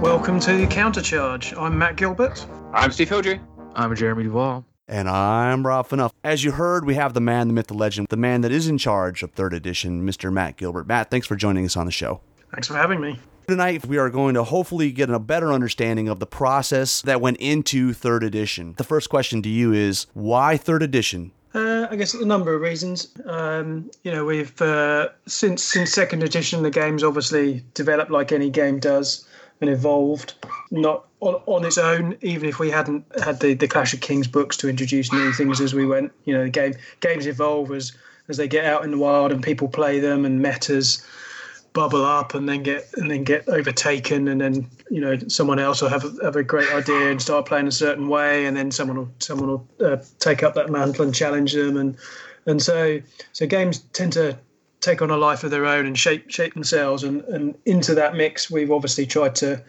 Welcome to Countercharge. I'm Matt Gilbert. I'm Steve Hildry. I'm Jeremy Duvall. And I'm Rob Fanuff. As you heard, we have the man, the myth, the legend, the man that is in charge of third edition, Mr. Matt Gilbert. Matt, thanks for joining us on the show. Thanks for having me. Tonight, we are going to hopefully get a better understanding of the process that went into third edition. The first question to you is why third edition? Uh, I guess a number of reasons. Um, you know, we've uh, since since second edition, the game's obviously developed like any game does and evolved, not on, on its own. Even if we hadn't had the, the Clash of Kings books to introduce new things as we went, you know, the game games evolve as as they get out in the wild and people play them and metas bubble up and then get and then get overtaken and then you know someone else will have a, have a great idea and start playing a certain way and then someone will someone will uh, take up that mantle and challenge them and and so so games tend to take on a life of their own and shape shape themselves and and into that mix we've obviously tried to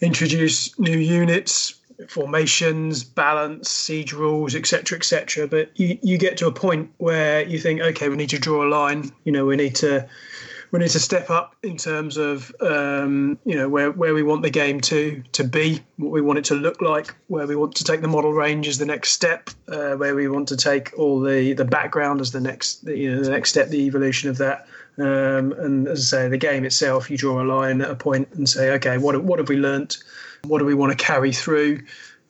introduce new units formations balance siege rules etc etc but you, you get to a point where you think okay we need to draw a line. You know we need to we need to step up in terms of um, you know where, where we want the game to to be, what we want it to look like, where we want to take the model range as the next step, uh, where we want to take all the the background as the next you know the next step, the evolution of that. Um, and as I say, the game itself, you draw a line at a point and say, okay, what what have we learnt? What do we want to carry through?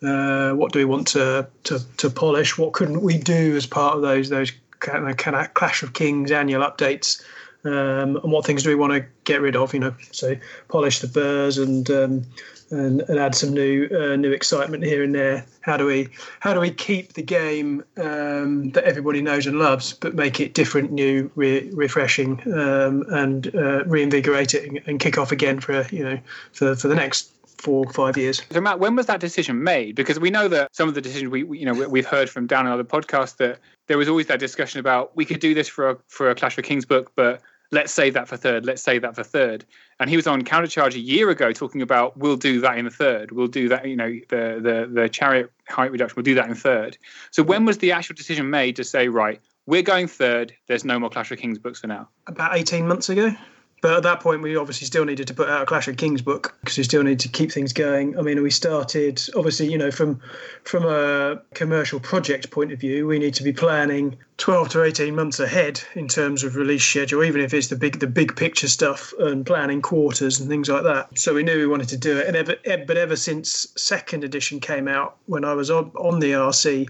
Uh, what do we want to, to to polish? What couldn't we do as part of those those kind of, kind of Clash of Kings annual updates? Um, and what things do we want to get rid of? You know, so polish the burrs and um, and, and add some new uh, new excitement here and there. How do we how do we keep the game um, that everybody knows and loves, but make it different, new, re- refreshing, um, and uh, reinvigorate it and, kick off again for you know for for the next four five years. So Matt, when was that decision made? Because we know that some of the decisions we, we you know we've heard from down in other podcasts that there was always that discussion about we could do this for a for a Clash of Kings book, but let's save that for third. Let's save that for third. And he was on countercharge a year ago talking about we'll do that in the third. We'll do that. You know, the the the chariot height reduction. We'll do that in third. So when was the actual decision made to say right? We're going third. There's no more Clash of Kings books for now. About eighteen months ago. But at that point, we obviously still needed to put out a Clash of Kings book because we still needed to keep things going. I mean, we started obviously, you know, from from a commercial project point of view, we need to be planning 12 to 18 months ahead in terms of release schedule, even if it's the big the big picture stuff and planning quarters and things like that. So we knew we wanted to do it. And ever, but ever since second edition came out, when I was on, on the RC,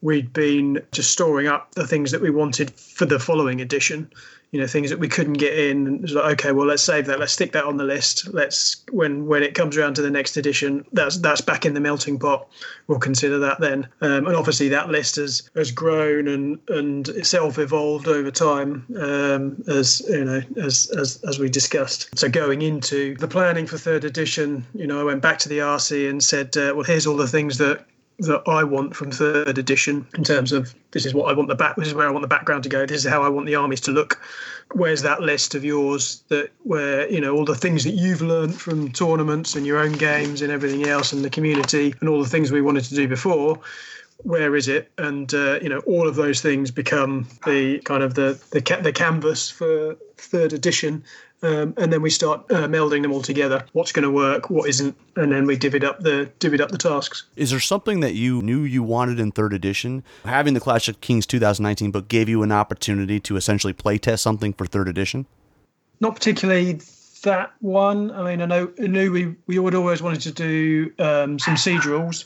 we'd been just storing up the things that we wanted for the following edition you know things that we couldn't get in and it's like okay well let's save that. Let's stick that on the list. Let's when when it comes around to the next edition that's that's back in the melting pot. We'll consider that then. Um, and obviously that list has has grown and and itself evolved over time um, as you know as, as as we discussed. So going into the planning for third edition you know i went back to the rc and said uh, well here's all the things that that I want from third edition in terms of this is what I want the back this is where I want the background to go this is how I want the armies to look. Where's that list of yours that where you know all the things that you've learned from tournaments and your own games and everything else and the community and all the things we wanted to do before where is it? And uh, you know all of those things become the kind of the the, ca- the canvas for third edition um, and then we start uh, melding them all together. What's going to work, what isn't, and then we divvied up the divvied up the tasks. Is there something that you knew you wanted in third edition? Having the Clash of Kings 2019 book gave you an opportunity to essentially play test something for third edition. Not particularly that one. I mean, I know I knew we we would always wanted to do um, some siege rules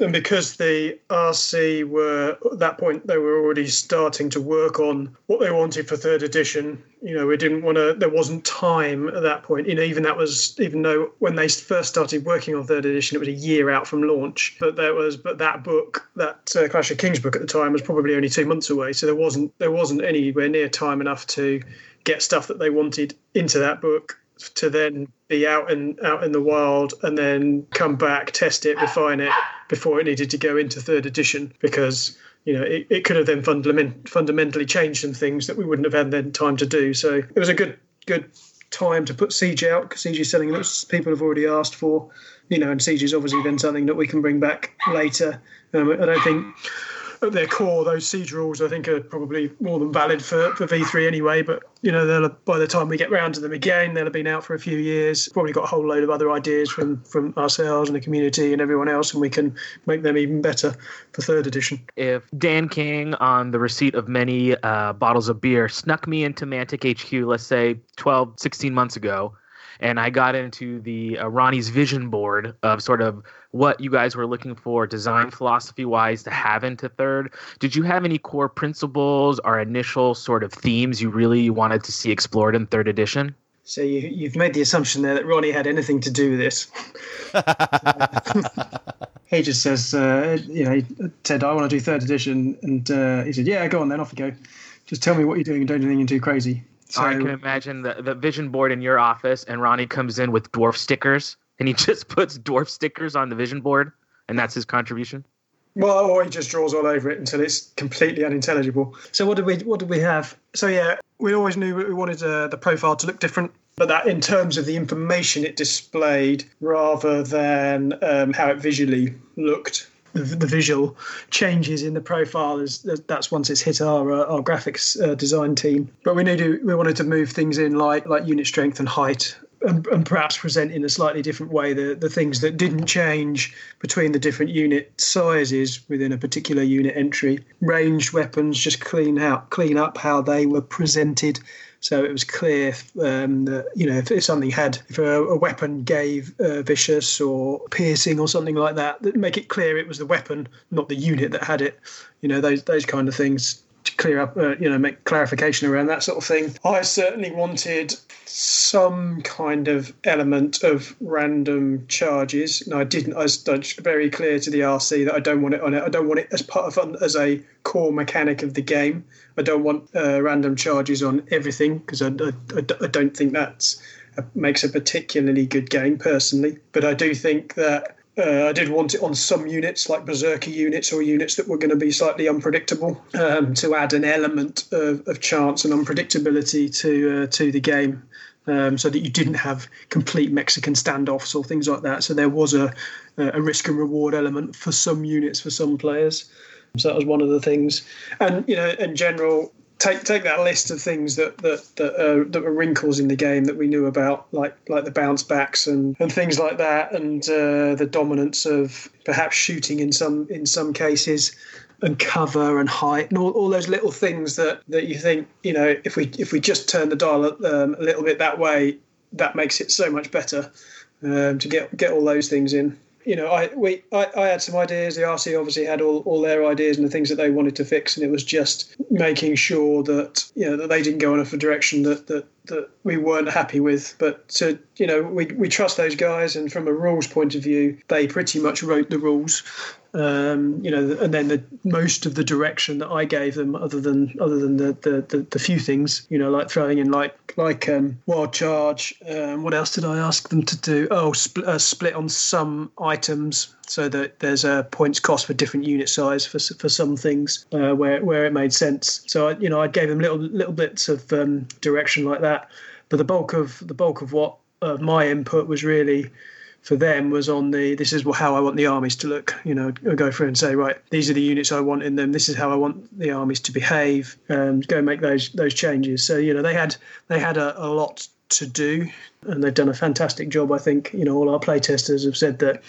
and because the RC were at that point they were already starting to work on what they wanted for third edition. You know, we didn't want to. There wasn't time at that point. You know, even that was even though when they first started working on third edition, it was a year out from launch. But there was, but that book, that uh, Clash of Kings book at the time, was probably only two months away. So there wasn't there wasn't anywhere near time enough to get stuff that they wanted into that book to then be out in out in the wild and then come back, test it, refine it before it needed to go into third edition because you know it, it could have then fundament, fundamentally changed some things that we wouldn't have had then time to do. So it was a good good time to put Siege out because Siege is something that people have already asked for. You know, and Siege is obviously then something that we can bring back later. Um, I don't think at their core, those siege rules I think are probably more than valid for, for V3 anyway. But you know, they'll by the time we get round to them again, they'll have been out for a few years. Probably got a whole load of other ideas from from ourselves and the community and everyone else, and we can make them even better for third edition. If Dan King, on the receipt of many uh, bottles of beer, snuck me into Mantic HQ, let's say 12, 16 months ago and I got into the uh, Ronnie's vision board of sort of what you guys were looking for design philosophy wise to have into third. Did you have any core principles or initial sort of themes you really wanted to see explored in third edition? So you, have made the assumption there that Ronnie had anything to do with this. he just says, uh, you know, Ted, I want to do third edition, and uh, he said, yeah, go on then, off you go. Just tell me what you're doing and don't do anything too crazy. So, I can imagine the, the vision board in your office, and Ronnie comes in with dwarf stickers, and he just puts dwarf stickers on the vision board, and that's his contribution. Well, or he just draws all over it until it's completely unintelligible. So what did we what did we have? So yeah, we always knew we wanted uh, the profile to look different, but that in terms of the information it displayed rather than um, how it visually looked the, visual changes in the profile is that's once it's hit our uh, our graphics uh, design team. But we needed we wanted to move things in like like unit strength and height. And, and perhaps present in a slightly different way the, the things that didn't change between the different unit sizes within a particular unit entry. Ranged weapons just clean out, clean up how they were presented so it was clear um, that you know if, if, something had if a, a weapon gave uh, vicious or piercing or something like that, that make it clear it was the weapon, not the unit that had it. You know those those kind of things to clear up, uh, you know, make clarification around that sort of thing. I certainly wanted some kind of element of random charges. No, I didn't. I was very clear to the RC that I don't want it on it. I don't want it as part of as a core mechanic of the game. I don't want uh, random charges on everything because I, I, I, don't think that makes a particularly good game personally. But I do think that uh, I did want it on some units, like Berserker units or units that were going to be slightly unpredictable, um, to add an element of, of chance and unpredictability to uh, to the game, um, so that you didn't have complete Mexican standoffs or things like that. So there was a a risk and reward element for some units for some players. So that was one of the things, and you know, in general, take take that list of things that that that, uh, that were wrinkles in the game that we knew about, like like the bounce backs and, and things like that, and uh, the dominance of perhaps shooting in some in some cases, and cover and height and all, all those little things that that you think you know if we if we just turn the dial um, a little bit that way, that makes it so much better um, to get get all those things in you know, I we I, I, had some ideas. The RC obviously had all, all their ideas and the things that they wanted to fix, and it was just making sure that you know that they didn't go in a direction that that that we weren't happy with. But to you know, we we trust those guys, and from a rules point of view, they pretty much wrote the rules um, you know, and then the most of the direction that I gave them, other than other than the the, the, the few things, you know, like throwing in like like um, wild charge. Um, what else did I ask them to do? Oh, split uh, split on some items so that there's a points cost for different unit size for for some things uh, where where it made sense. So I, you know, I gave them little little bits of um, direction like that, but the bulk of the bulk of what uh, my input was really for them was on the this is how I want the armies to look. You know, go through and say, right, these are the units I want in them. This is how I want the armies to behave. Um, go make those those changes. So you know, they had they had a, a lot to do, and they've done a fantastic job. I think you know all our playtesters have said that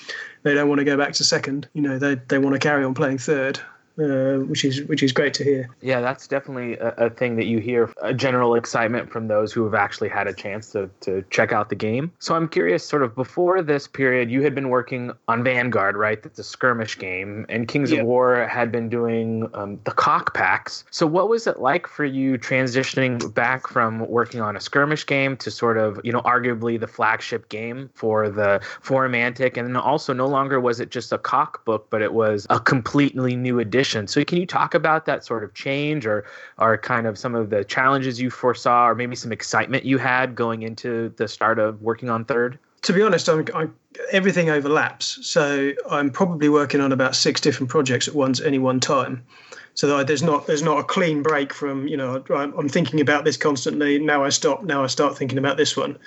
they don't want to go back to second. You know, they they want to carry on playing third, uh, which is which is great to hear. Yeah, that's definitely a, a, thing that you hear a general excitement from those who have actually had a chance to to check out the game. So I'm curious, sort of before this period, you had been working on Vanguard, right? That's a skirmish game, and Kings of War had been doing um, the CoK packs. So what was it like for you transitioning back from working on a skirmish game to sort of you know arguably the flagship game for the for Mantic, and also no longer was it just a CoK book, but it was a completely new edition edition. So can you talk about that sort of change or or kind of some of the challenges you foresaw or maybe some excitement you had going into the start of working on third? To be honest, I'm, I'm, everything overlaps. So I'm probably working on about six different projects at once, any one time. So there's not there's not a clean break from you know I'm thinking about this constantly. Now I stop. Now I start thinking about this one.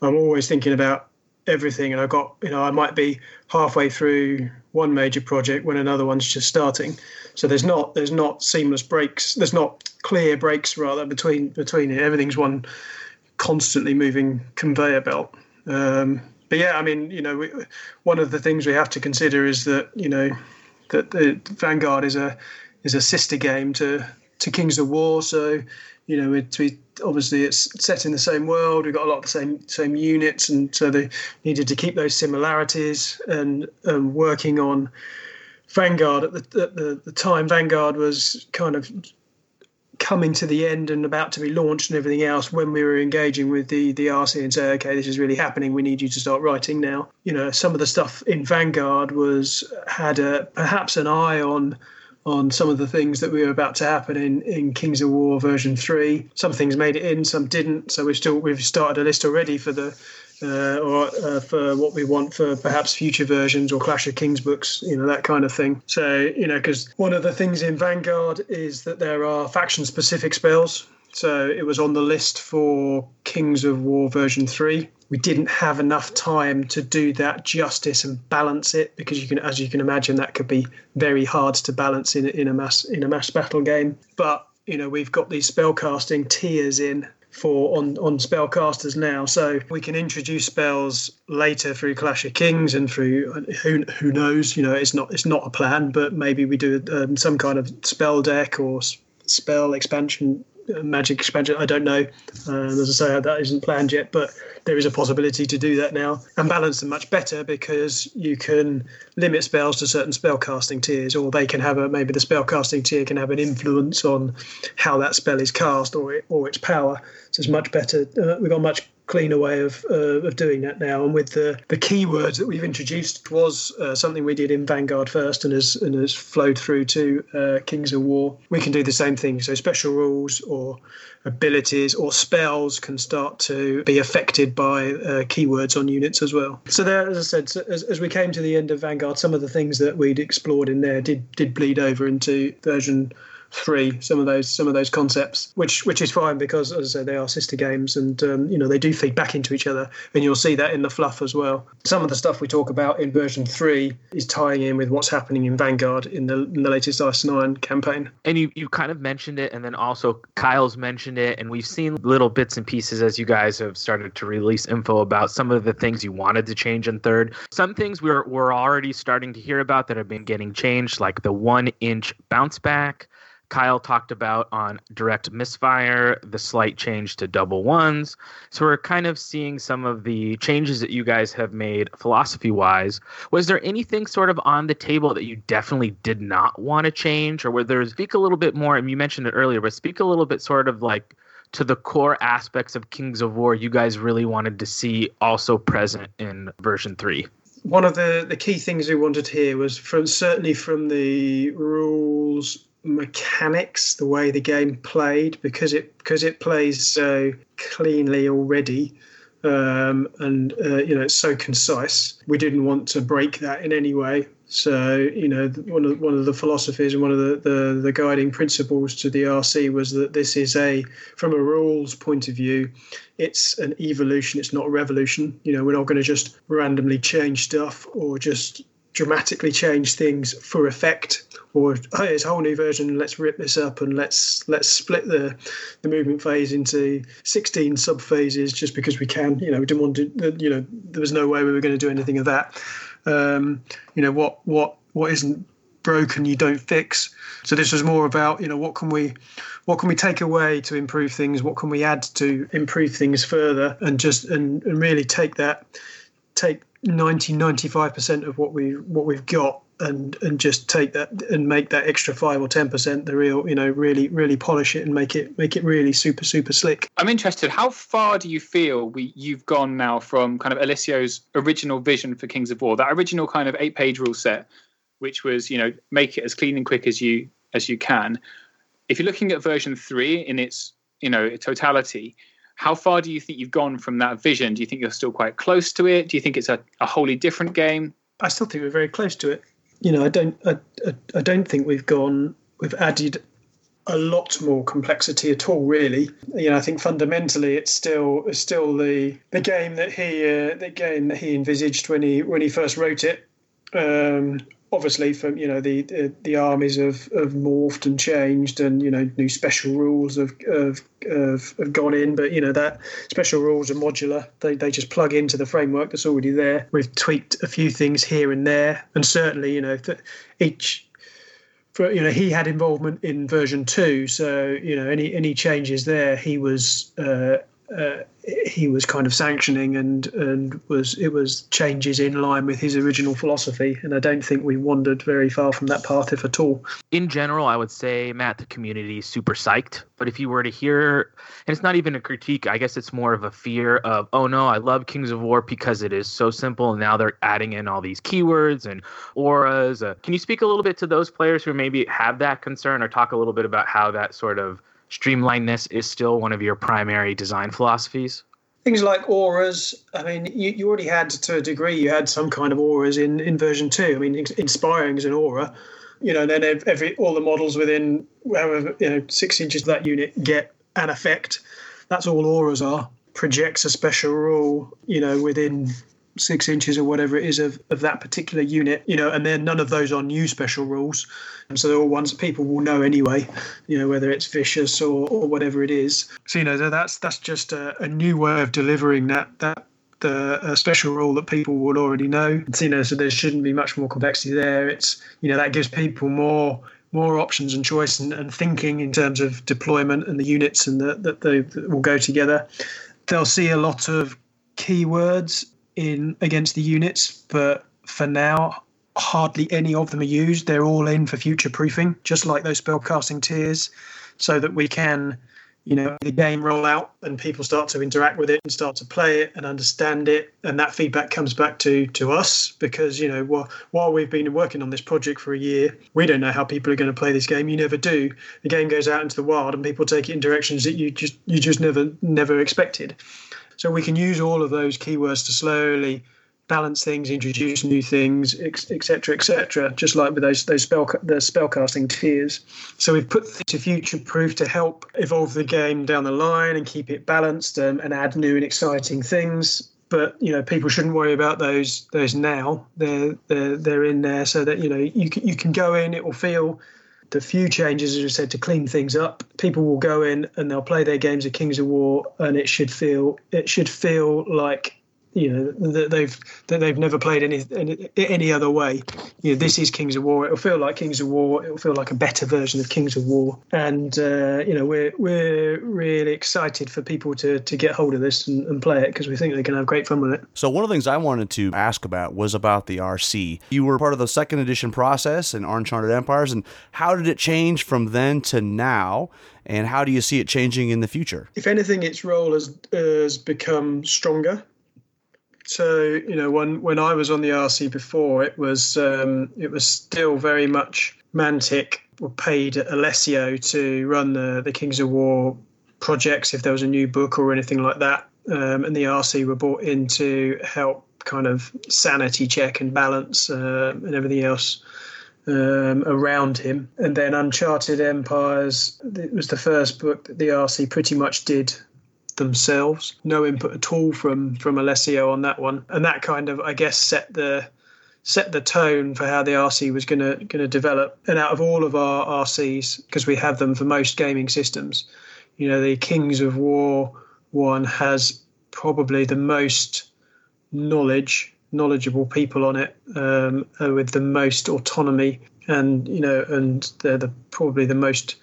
I'm always thinking about everything, and I got you know I might be halfway through one major project when another one's just starting. So there's not there's not seamless breaks. There's not clear breaks rather between between it. Everything's one constantly moving conveyor belt. Um, but yeah, I mean, you know, we, one of the things we have to consider is that you know that the Vanguard is a is a sister game to to Kings of War. So you know, it, we obviously it's set in the same world. We've got a lot of the same same units, and so they needed to keep those similarities and um, working on Vanguard at the, at the the time. Vanguard was kind of coming to the end and about to be launched and everything else when we were engaging with the the RC and say, okay, this is really happening. We need you to start writing now. You know, some of the stuff in Vanguard was had a perhaps an eye on on some of the things that we were about to happen in, in Kings of War version three. Some things made it in, some didn't. So we've still we've started a list already for the uh, or uh, for what we want for perhaps future versions or Clash of Kings books, you know that kind of thing. So you know because one of the things in Vanguard is that there are faction specific spells. So it was on the list for Kings of War version three we didn't have enough time to do that justice and balance it because you can as you can imagine that could be very hard to balance in, in a mass in a mass battle game but you know we've got these spellcasting tiers in for on on spellcasters now. So we can introduce spells later through clash of kings and through who who knows you know it's not it's not a plan but maybe we do um, some kind of spell deck or spell expansion magic expansion. I don't know. Um, as I say, that isn't planned yet, but there is a possibility to do that now and balance them much better because you can limit spells to certain spell casting tiers, or they can have a maybe the spell casting tier can have an influence on how that spell is cast or it, or its power. So it's much better. Uh, we've got much cleaner way of uh, of doing that now. And with the the keywords that we've introduced was uh, something we did in Vanguard first, and has and has flowed through to uh, Kings of War. We can do the same thing. So special rules or abilities or spells can start to be affected by uh, keywords on units as well. So there, as I said, so as, as we came to the end of Vanguard, some of the things that we'd explored in there did did bleed over into version three some of those some of those concepts which which is fine because as I say they are sister games and um, you know they do feed back into each other and you'll see that in the fluff as well. Some of the stuff we talk about in version three is tying in with what's happening in Vanguard in the, in the latest Ice Nine campaign. And you you kind of mentioned it and then also Kyle's mentioned it and we've seen little bits and pieces as you guys have started to release info about some of the things you wanted to change in third. Some things we're we're already starting to hear about that have been getting changed like the one inch bounce back Kyle talked about on direct misfire, the slight change to double ones. So we're kind of seeing some of the changes that you guys have made philosophy wise. Was there anything sort of on the table that you definitely did not want to change? Or were there speak a little bit more, and you mentioned it earlier, but speak a little bit sort of like to the core aspects of Kings of War you guys really wanted to see also present in version three? One of the, the key things we wanted here was from certainly from the rules mechanics, the way the game played, because it because it plays so cleanly already, um, and uh, you know it's so concise. We didn't want to break that in any way. So you know one of one of the philosophies and one of the, the, the guiding principles to the RC was that this is a from a rules point of view, it's an evolution. It's not a revolution. You know we're not going to just randomly change stuff or just dramatically change things for effect or oh, it's a whole new version let's rip this up and let's let's split the the movement phase into 16 sub phases just because we can you know we didn't want to you know there was no way we were going to do anything of that. Um, you know what what what isn't broken you don't fix. So this was more about you know what can we what can we take away to improve things? What can we add to improve things further? And just and, and really take that take 90 95% of what we what we've got and and just take that and make that extra 5 or 10% the real you know really really polish it and make it make it really super super slick i'm interested how far do you feel we you've gone now from kind of Alessio's original vision for kings of war that original kind of eight page rule set which was you know make it as clean and quick as you as you can. If you're looking at version three in its you know totality, how far do you think you've gone from that vision? Do you think you're still quite close to it? Do you think it's a, a wholly different game? I still think we're very close to it. You know, I don't, I, I, I don't think we've gone, we've added a lot more complexity at all, really. You know, I think fundamentally it's still it's still the the game that he uh, the game that he envisaged when he when he first wrote it. Um, obviously from you know the, the, the armies have, have morphed and changed and you know new special rules have, have have, have gone in. But you know that special rules are modular. They, they just plug into the framework that's already there. We've tweaked a few things here and there. And certainly you know each for you know he had involvement in version 2 so you know any any changes there he was uh, uh, he was kind of sanctioning and and was it was changes in line with his original philosophy and I don't think we wandered very far from that path if at all. In general, I would say Matt the community is super psyched, but if you were to hear and it's not even a critique, I guess it's more of a fear of oh no, I love Kings of War because it is so simple and now they're adding in all these keywords and auras. Uh, can you speak a little bit to those players who maybe have that concern or talk a little bit about how that sort of streamlinedness is still one of your primary design philosophies? Things like auras. I mean, you, you already had to a degree. You had some kind of auras in, in version two. I mean, inspiring is an aura. You know, then every all the models within however you know six inches of that unit get an effect. That's all auras are. Projects a special rule. You know, within six inches or whatever it is of, of that particular unit, you know, and then none of those are new special rules. And so they're all ones that people will know anyway, you know, whether it's vicious or, or whatever it is. So, you know, that's that's just a, a new way of delivering that that the special rule that people will already know. You know, so there shouldn't be much more complexity there. It's you know, that gives people more more options and choice and, and thinking in terms of deployment and the units and that that they will go together. They'll see a lot of keywords in against the units, but for now, hardly any of them are used. They're all in for future proofing, just like those spellcasting tiers, so that we can, you know, the game roll out and people start to interact with it and start to play it and understand it, and that feedback comes back to to us because you know while while we've been working on this project for a year, we don't know how people are going to play this game. You never do. The game goes out into the wild and people take it in directions that you just you just never never expected. So we can use all of those keywords to slowly balance things, introduce new things, etc., etc. just like with those those spell the spellcasting tiers. So we've put to future proof to help evolve the game down the line and keep it balanced and, and add new and exciting things. But you know, people shouldn't worry about those those now. They're they're they're in there so that you know you can, you can go in. It will feel the few changes, as I said, to clean things up. People will go in and they'll play their games of Kings of War, and it should feel it should feel like you know that they've that they've never played any, any any other way. You know, this is Kings of War. It'll feel like Kings of War. It'll feel like a better version of Kings of War. And uh, you know, we're we're really excited for people to to get hold of this and, and play it because we think they can have great fun with it. So one of the things I wanted to ask about was about the RC. You were part of the second edition process in Uncharted Empires, and how did it change from then to now? And how do you see it changing in the future? If anything, its role has has become stronger so you know, when when I was on the RC before, it was um, it was still very much Mantic were paid Alessio to run the the Kings of War projects if there was a new book or anything like that, um, and the RC were brought in to help kind of sanity check and balance uh, and everything else. Um, around him. And then Uncharted Empires, it was the first book that the RC pretty much did themselves. No input at all from from Alessio on that one, and that kind of I guess set the set the tone for how the RC was going to going to develop. And out of all of our RCs, because we have them for most gaming systems, you know, the Kings of War one has probably the most knowledge, knowledgeable people on it, um, uh, with the most autonomy, and you know, and they're the probably the most.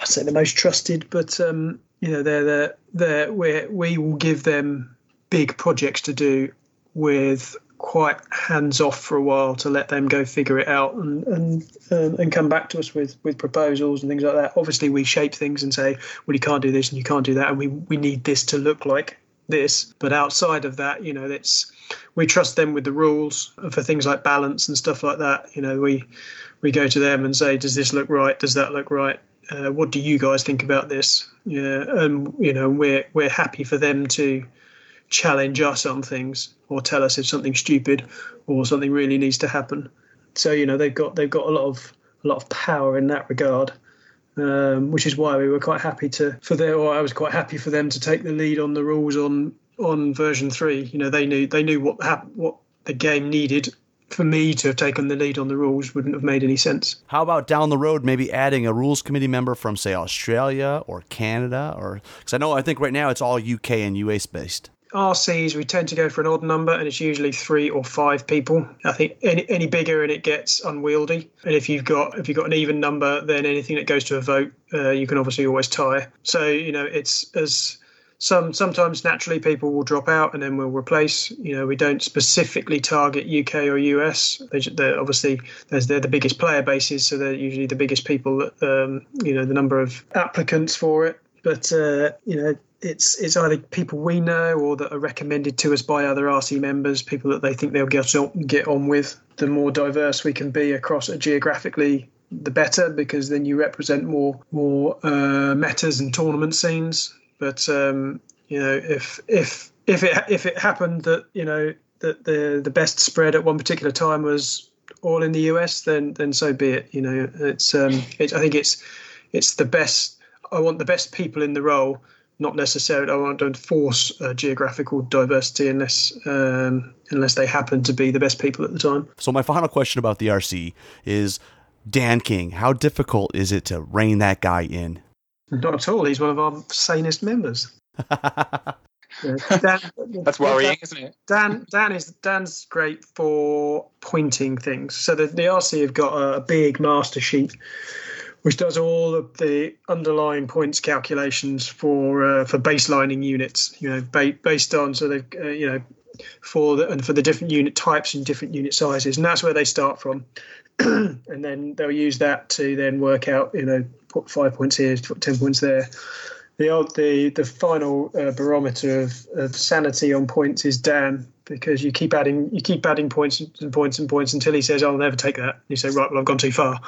I say the most trusted, but um, you know they're we we will give them big projects to do with quite hands off for a while to let them go figure it out and and um, and come back to us with with proposals and things like that. Obviously, we shape things and say, well, you can't do this and you can't do that, and we we need this to look like this. But outside of that, you know, it's we trust them with the rules for things like balance and stuff like that. You know, we we go to them and say, does this look right? Does that look right? Uh, what do you guys think about this? Yeah, and you know, we're we're happy for them to challenge us on things or tell us if something's stupid or something really needs to happen. So you know, they've got they've got a lot of a lot of power in that regard. Um, which is why we were quite happy to for their or I was quite happy for them to take the lead on the rules on on version three. You know, they knew they knew what hap- what the game needed. For me to have taken the lead on the rules wouldn't have made any sense. How about down the road, maybe adding a rules committee member from, say, Australia or Canada, or because I know I think right now it's all UK and US based. RCs, we tend to go for an odd number, and it's usually three or five people. I think any, any bigger and it gets unwieldy. And if you've got if you've got an even number, then anything that goes to a vote, uh, you can obviously always tie. So you know, it's as some sometimes naturally people will drop out and then we'll replace. You know, we don't specifically target UK or US. They, obviously they're the biggest player bases, so they're usually the biggest people. Um, you know, the number of applicants for it. But uh, you know, it's it's either people we know or that are recommended to us by other RC members, people that they think they'll get on, get on with. The more diverse we can be across it geographically, the better, because then you represent more more uh, metas and tournament scenes. But um, you know, if if if it if it happened that you know that the the best spread at one particular time was all in the US, then then so be it. You know, it's um, it's I think it's it's the best. I want the best people in the role, not necessarily. I want to force uh, geographical diversity unless um, unless they happen to be the best people at the time. So my final question about the RC is Dan King. How difficult is it to rein that guy in? Not at all. He's one of our sanest members. Yeah, Dan, That's worrying, Dan, isn't it? Dan, Dan is Dan's great for pointing things. So the, the RC have got a, a big master sheet which does all of the underlying points calculations for uh, for baselining units. You know, ba- based on so they uh, you know for the and for the different unit types and different unit sizes, and that's where they start from. and then they'll use that to then work out you know put five points here, put ten points there. The old, the the final uh, barometer of, of sanity on points is Dan because you keep adding you keep adding points and points and points until he says I'll never take that. You say right, well I've gone too far.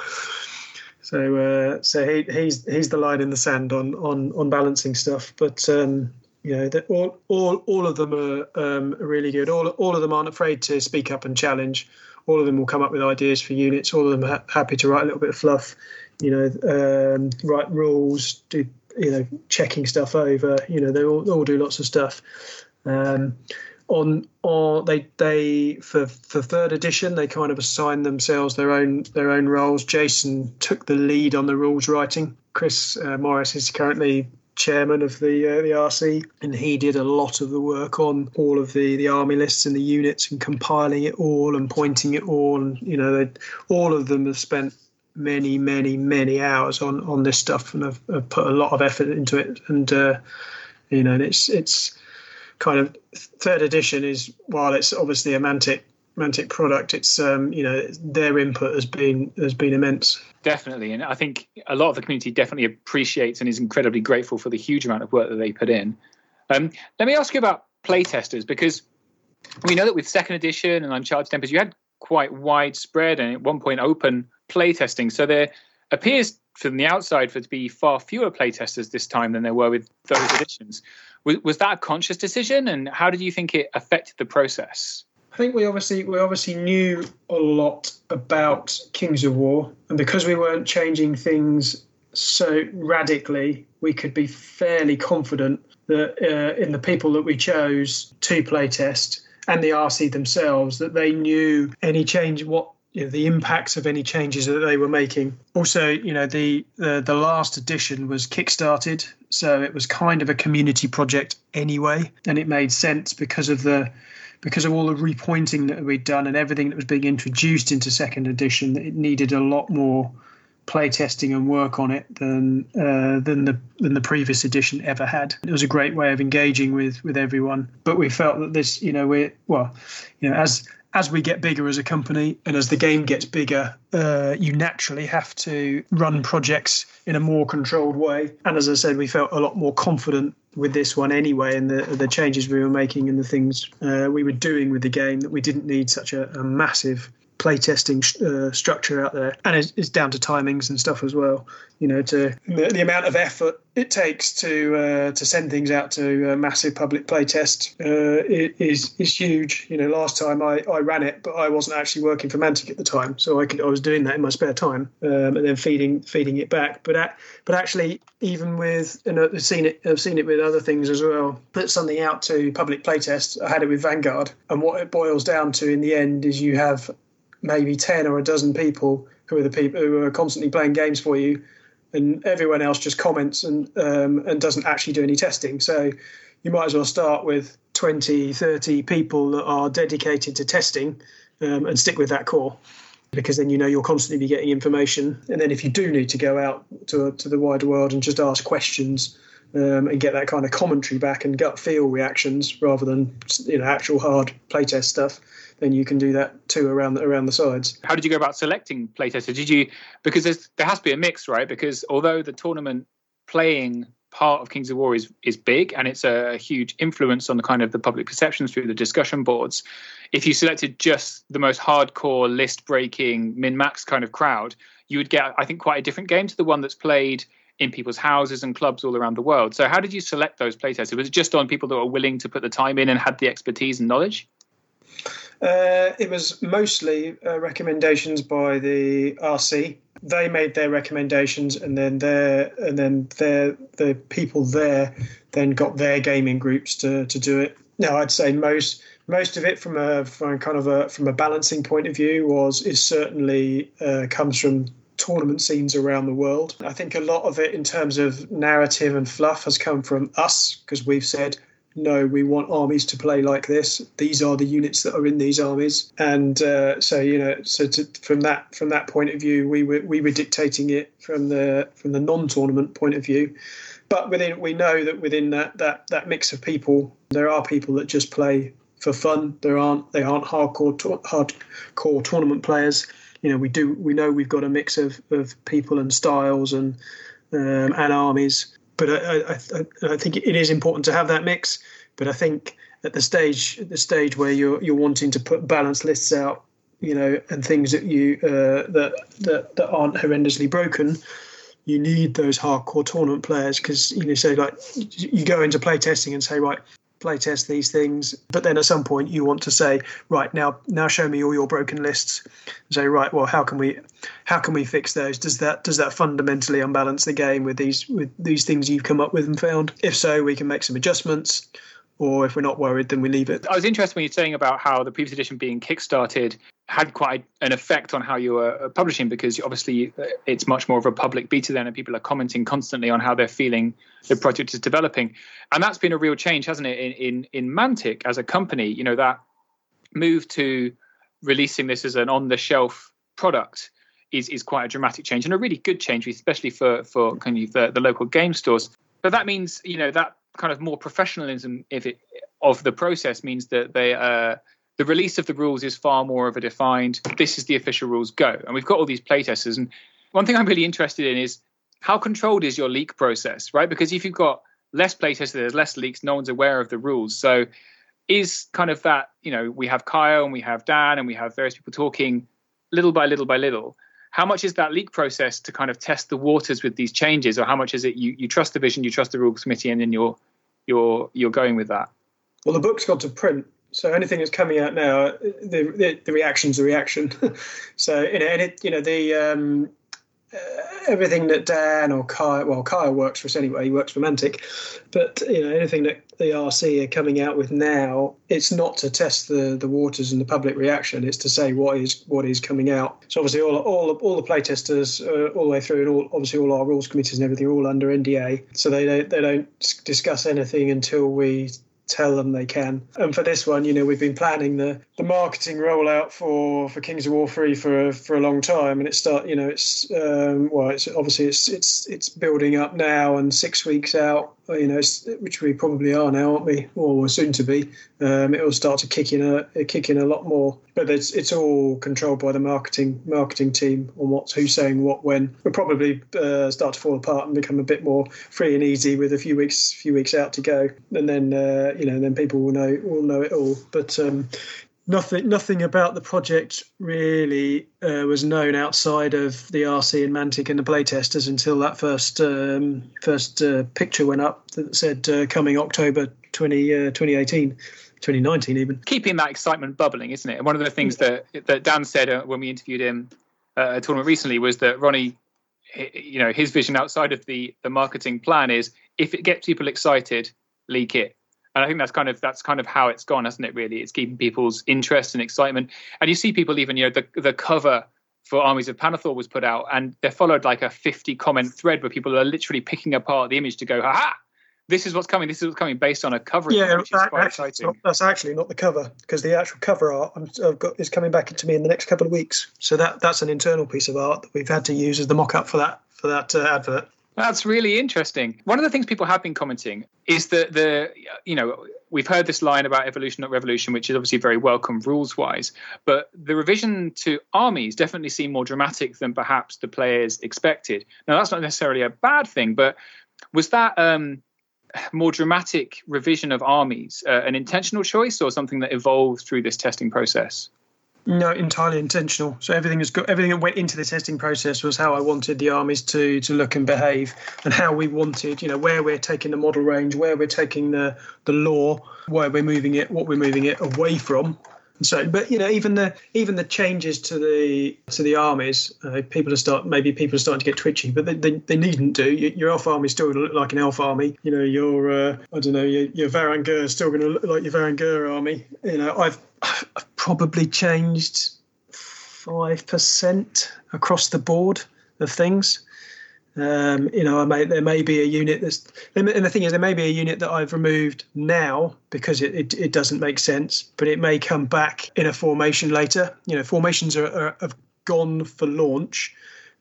So uh, so he, he's he's the line in the sand on on on balancing stuff. But um, you know, all all all of them are um, really good. All all of them aren't afraid to speak up and challenge. All of them will come up with ideas for units. All of them are happy to write a little bit of fluff. You know, um, write rules, do you know, checking stuff over. You know, they all, all do lots of stuff. Um, on or they they for for third edition they kind of assigned themselves their own their own roles. Jason took the lead on the rules writing. Chris uh, Morris is currently chairman of the uh, the RC, and he did a lot of the work on all of the the army lists and the units and compiling it all and pointing it all. And you know, all of them have spent many many many hours on on this stuff and have, have put a lot of effort into it. And uh, you know, and it's it's kind of third edition is while it's obviously a Mantic Mantic product, it's um, you know their input has been has been immense. Definitely, and I think a lot of the community definitely appreciates and is incredibly grateful for the huge amount of work that they put in. Um, let me ask you about playtesters because we know that with second edition and Uncharted Empires, you had quite widespread and at one point open playtesting. So there appears from the outside for to be far fewer playtesters this time than there were with those editions. Was, was that a conscious decision, and how did you think it affected the process? I think we obviously we obviously knew a lot about Kings of War, and because we weren't changing things so radically, we could be fairly confident that uh, in the people that we chose to playtest and the RC themselves, that they knew any change what you know, the impacts of any changes that they were making. Also, you know, the, the the last edition was kickstarted, so it was kind of a community project anyway, and it made sense because of the because of all the repointing that we'd done and everything that was being introduced into second edition. It needed a lot more playtesting and work on it than uh, than the than the previous edition ever had. It was a great way of engaging with with everyone. But we felt that this, you know, we well, you know, as as we get bigger as a company and as the game gets bigger, uh, you naturally have to run projects in a more controlled way. And as I said, we felt a lot more confident with this one anyway, and the the changes we were making and the things uh, we were doing with the game that we didn't need such a, a massive playtesting uh, structure out there, and it's, it's, down to timings and stuff as well. You know, to the, the amount of effort it takes to uh, to send things out to a massive public playtest uh, is is huge. You know, last time I, I ran it, but I wasn't actually working for Mantic at the time, so I could I was doing that in my spare time um, and then feeding feeding it back. But at, but actually, even with and I've seen it I've seen it with other things as well. Put something out to public playtest. I had it with Vanguard, and what it boils down to in the end is you have maybe 10 or a dozen people who are the people who are constantly playing games for you and everyone else just comments and um, and doesn't actually do any testing. So you might as well start with 20 30 people that are dedicated to testing um, and stick with that core because then you know you'll constantly be getting information. And then if you do need to go out to, to the wider world and just ask questions um, and get that kind of commentary back and gut feel reactions rather than you know actual hard playtest stuff then you can do that too around the, around the sides. How did you go about selecting playtesters? Did you because there has to be a mix, right? Because although the tournament playing part of Kings of War is is big and it's a, huge influence on the kind of the public perceptions through the discussion boards. If you selected just the most hardcore list breaking min max kind of crowd, you would get I think quite a different game to the one that's played in people's houses and clubs all around the world. So how did you select those playtesters? Was it just on people that were willing to put the time in and had the expertise and knowledge? Uh, it was mostly uh, recommendations by the RC. They made their recommendations, and then their and then their the people there then got their gaming groups to, to do it. Now, I'd say most most of it from a from kind of a from a balancing point of view was is certainly uh, comes from tournament scenes around the world. I think a lot of it in terms of narrative and fluff has come from us because we've said no, we want armies to play like this. These are the units that are in these armies, and uh, so you know, so to, from that from that point of view, we were we were dictating it from the from the non-tournament point of view. But within we know that within that that that mix of people, there are people that just play for fun. There aren't they aren't hardcore to, hardcore tournament players. You know, we do we know we've got a mix of of people and styles and um, and armies but I, I, I, think it is important to have that mix. But I think at the stage the stage where you're you're wanting to put balanced lists out, you know, and things that you uh, that, that that aren't horrendously broken, you need those hardcore tournament players because you know, say like you go into play testing and say right, play test these things but then at some point you want to say right now now show me all your broken lists. And say right well how can we how can we fix those? Does that does that fundamentally unbalance the game with these with these things you've come up with and found? If so we can make some adjustments or if we're not worried, then we leave it. I was interested when you're saying about how the previous edition being kickstarted had quite an effect on how you were uh, publishing because obviously uh, it's much more of a public beta then and people are commenting constantly on how they're feeling the project is developing. And that's been a real change hasn't it in in, in mantic as a company? You know that move to releasing this as an on the shelf product is is quite a dramatic change and a really good change especially for for kind of the, the local game stores. But that means you know that kind of more professionalism if it of the process means that they uh the release of the rules is far more of a defined this is the official rules go. And we've got all these playtesters and one thing i'm really interested in is how controlled is your leak process right? Because if you've got less playtesters there's less leaks no one's aware of the rules. So is kind of that you know we have kyle and we have dan and we have various people talking little by little by little how much is that leak process to kind of test the waters with these changes? Or how much is it you, you trust the vision you trust the rules committee and then you're you're you're going with that? Well the book's got to print so anything that's coming out now the the, the reaction's a reaction. So you know and it you know the um everything that Dan or Kyle, well, Kyle works for us anyway. He works for Mantic, but you know anything that the RC are coming out with now, it's not to test the, the waters and the public reaction. It's to say what is what is coming out. So obviously all all all the playtesters uh, all the way through, and all obviously all our rules committees and everything are all under NDA. So they don't, they don't discuss anything until we tell them they can. And for this one, you know, we've been planning the, the marketing rollout for, for Kings of War 3 for for a long time, and it start you know it's um, well it's obviously it's it's it's building up now, and six weeks out you know, which we probably are now, aren't we? Or we're soon to be. Um, it will start to kick in a kick in a lot more. But it's it's all controlled by the marketing marketing team on what's who's saying what when. We'll probably uh, start to fall apart and become a bit more free and easy with a few weeks few weeks out to go, and then uh, you know then people will know will know it all. But um, nothing nothing about the project really uh, was known outside of the RC and Mantic and the playtesters until that first um, first uh, picture went up that said uh, coming October 20, uh, 2018. 2019 even keeping that excitement bubbling isn't it and one of the things that that dan said uh, when we interviewed him uh, at a tournament recently was that ronnie you know his vision outside of the the marketing plan is if it gets people excited leak it and I think that's kind of that's kind of how it's gone, hasn't it? Really, it's keeping people's interest and excitement. And you see people even, you know, the the cover for Armies of Pannithor was put out, and they followed like a 50 comment thread where people are literally picking apart the image to go, ha ha, this is what's coming. This is what's coming based on a cover. Yeah, which that, actually, not, that's actually not the cover because the actual cover art I've got, is coming back into me in the next couple of weeks. So that that's an internal piece of art that we've had to use as the mock-up for that for that uh, advert. That's really interesting. One of the things people have been commenting is that the, you know, we've heard this line about evolution, not revolution, which is obviously very welcome rules wise, but the revision to armies definitely seem more dramatic than perhaps the players expected. Now, that's not necessarily a bad thing, but was that um, more dramatic revision of armies uh, an intentional choice or something that evolved through this testing process? No, entirely intentional. So everything has got everything that went into the testing process was how I wanted the armies to to look and behave, and how we wanted, you know, where we're taking the model range, where we're taking the the law, where we're moving it, what we're moving it away from, And so, but you know, even the even the changes to the to the armies, uh, people are start maybe people are starting to get twitchy, but they, they, they needn't do. Your elf army still going to look like an elf army. You know, your uh, I don't know, your, your Varangur is still going to look like your Varangur army. You know, I've, I've probably changed five percent across the board of things. Um, you know, I may, there may be a unit that's, and the thing is, there may be a unit that I've removed now because it, it, it doesn't make sense, but it may come back in a formation later. You know, formations are, are have gone for launch,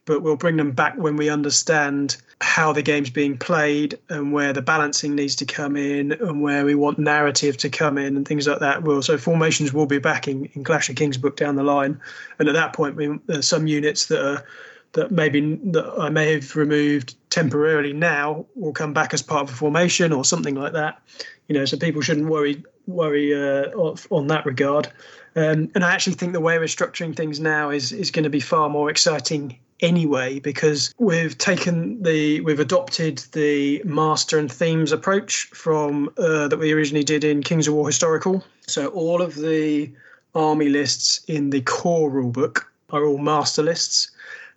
but we'll bring them back when we understand how the game's being played and where the balancing needs to come in and where we want narrative to come in and things like that. Will so formations will be back in, in Clash of Kings book down the line, and at that point, we, there's some units that are that maybe that I may have removed temporarily now will come back as part of a formation or something like that. You know, so people shouldn't worry worry uh, on that regard. Um, and I actually think the way we're structuring things now is is going to be far more exciting anyway because we've taken the we've adopted the master and themes approach from uh, that we originally did in Kings of War historical. So all of the army lists in the core rulebook are all master lists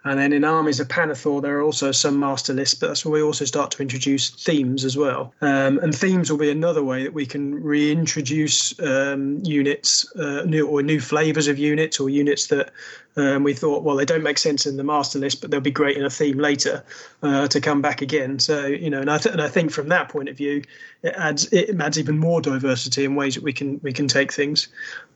and then in Armies of Panathor, there are also some master lists, but that's where we also start to introduce themes as well. Um, and themes will be another way that we can reintroduce um, units, uh, new or new flavors of units, or units that um, we thought, well, they don't make sense in the master list, but they'll be great in a theme later uh, to come back again. So you know, and I, th- and I think from that point of view, it adds it adds even more diversity in ways that we can we can take things.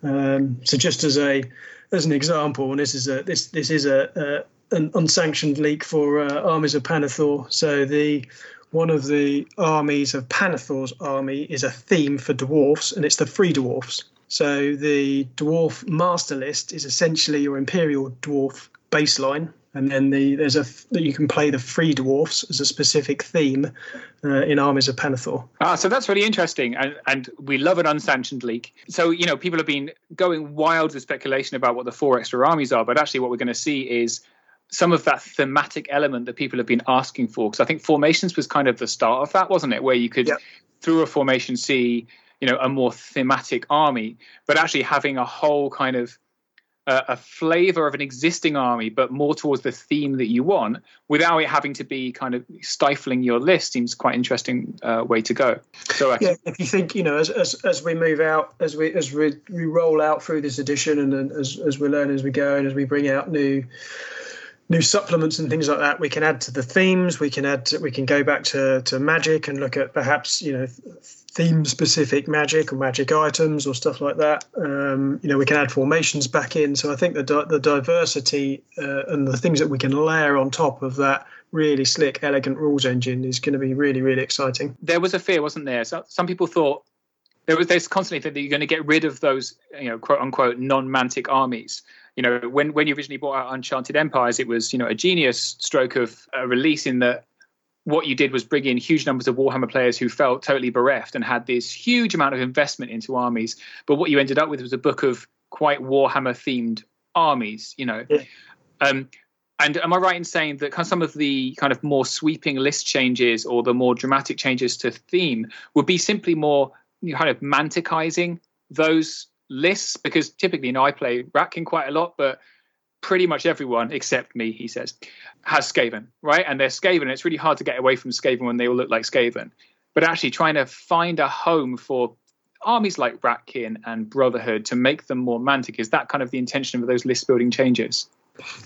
Um, so just as a as an example, and this is a this this is a, a an unsanctioned leak for uh, armies of Pannithor. So the one of the armies of Pannithor's army is a theme for dwarfs, and it's the free dwarfs. So the dwarf master list is essentially your imperial dwarf baseline, and then the there's a that you can play the free dwarfs as a specific theme uh, in armies of Pannithor. Ah, so that's really interesting, and and we love an unsanctioned leak. So you know people have been going wild with speculation about what the four extra armies are, but actually what we're going to see is some of that thematic element that people have been asking for. Because I think formations was kind of the start of that, wasn't it? Where you could, yep. through a formation, see you know a more thematic army, but actually having a whole kind of uh, a flavor of an existing army, but more towards the theme that you want, without it having to be kind of stifling your list, seems quite interesting uh, way to go. So uh, yeah, if you think you know, as, as as we move out, as we as we we roll out through this edition, and, and as as we learn as we go, and as we bring out new new supplements and things like that. We can add to the themes. We can add. To, we can go back to to magic and look at perhaps you know theme specific magic or magic items or stuff like that. Um, you know, we can add formations back in. So I think the di- the diversity uh, and the things that we can layer on top of that really slick, elegant rules engine is going to be really, really exciting. There was a fear, wasn't there? So some people thought there was there's constantly that you're going to get rid of those, you know, quote unquote non-mantic armies. You know, when when you originally bought out Uncharted Empires, it was you know a genius stroke of a release in that what you did was bring in huge numbers of Warhammer players who felt totally bereft and had this huge amount of investment into armies. But what you ended up with was a book of quite Warhammer themed armies. You know. Yeah. Um, and am I right in saying that some of the kind of more sweeping list changes or the more dramatic changes to theme would be simply more kind of manticizing those lists? Because typically, you know, I play Ratkin quite a lot, but pretty much everyone except me, he says, has Skaven, right? And they're Skaven. And it's really hard to get away from Skaven when they all look like Skaven. But actually, trying to find a home for armies like Ratkin and Brotherhood to make them more mantic is that kind of the intention of those list building changes?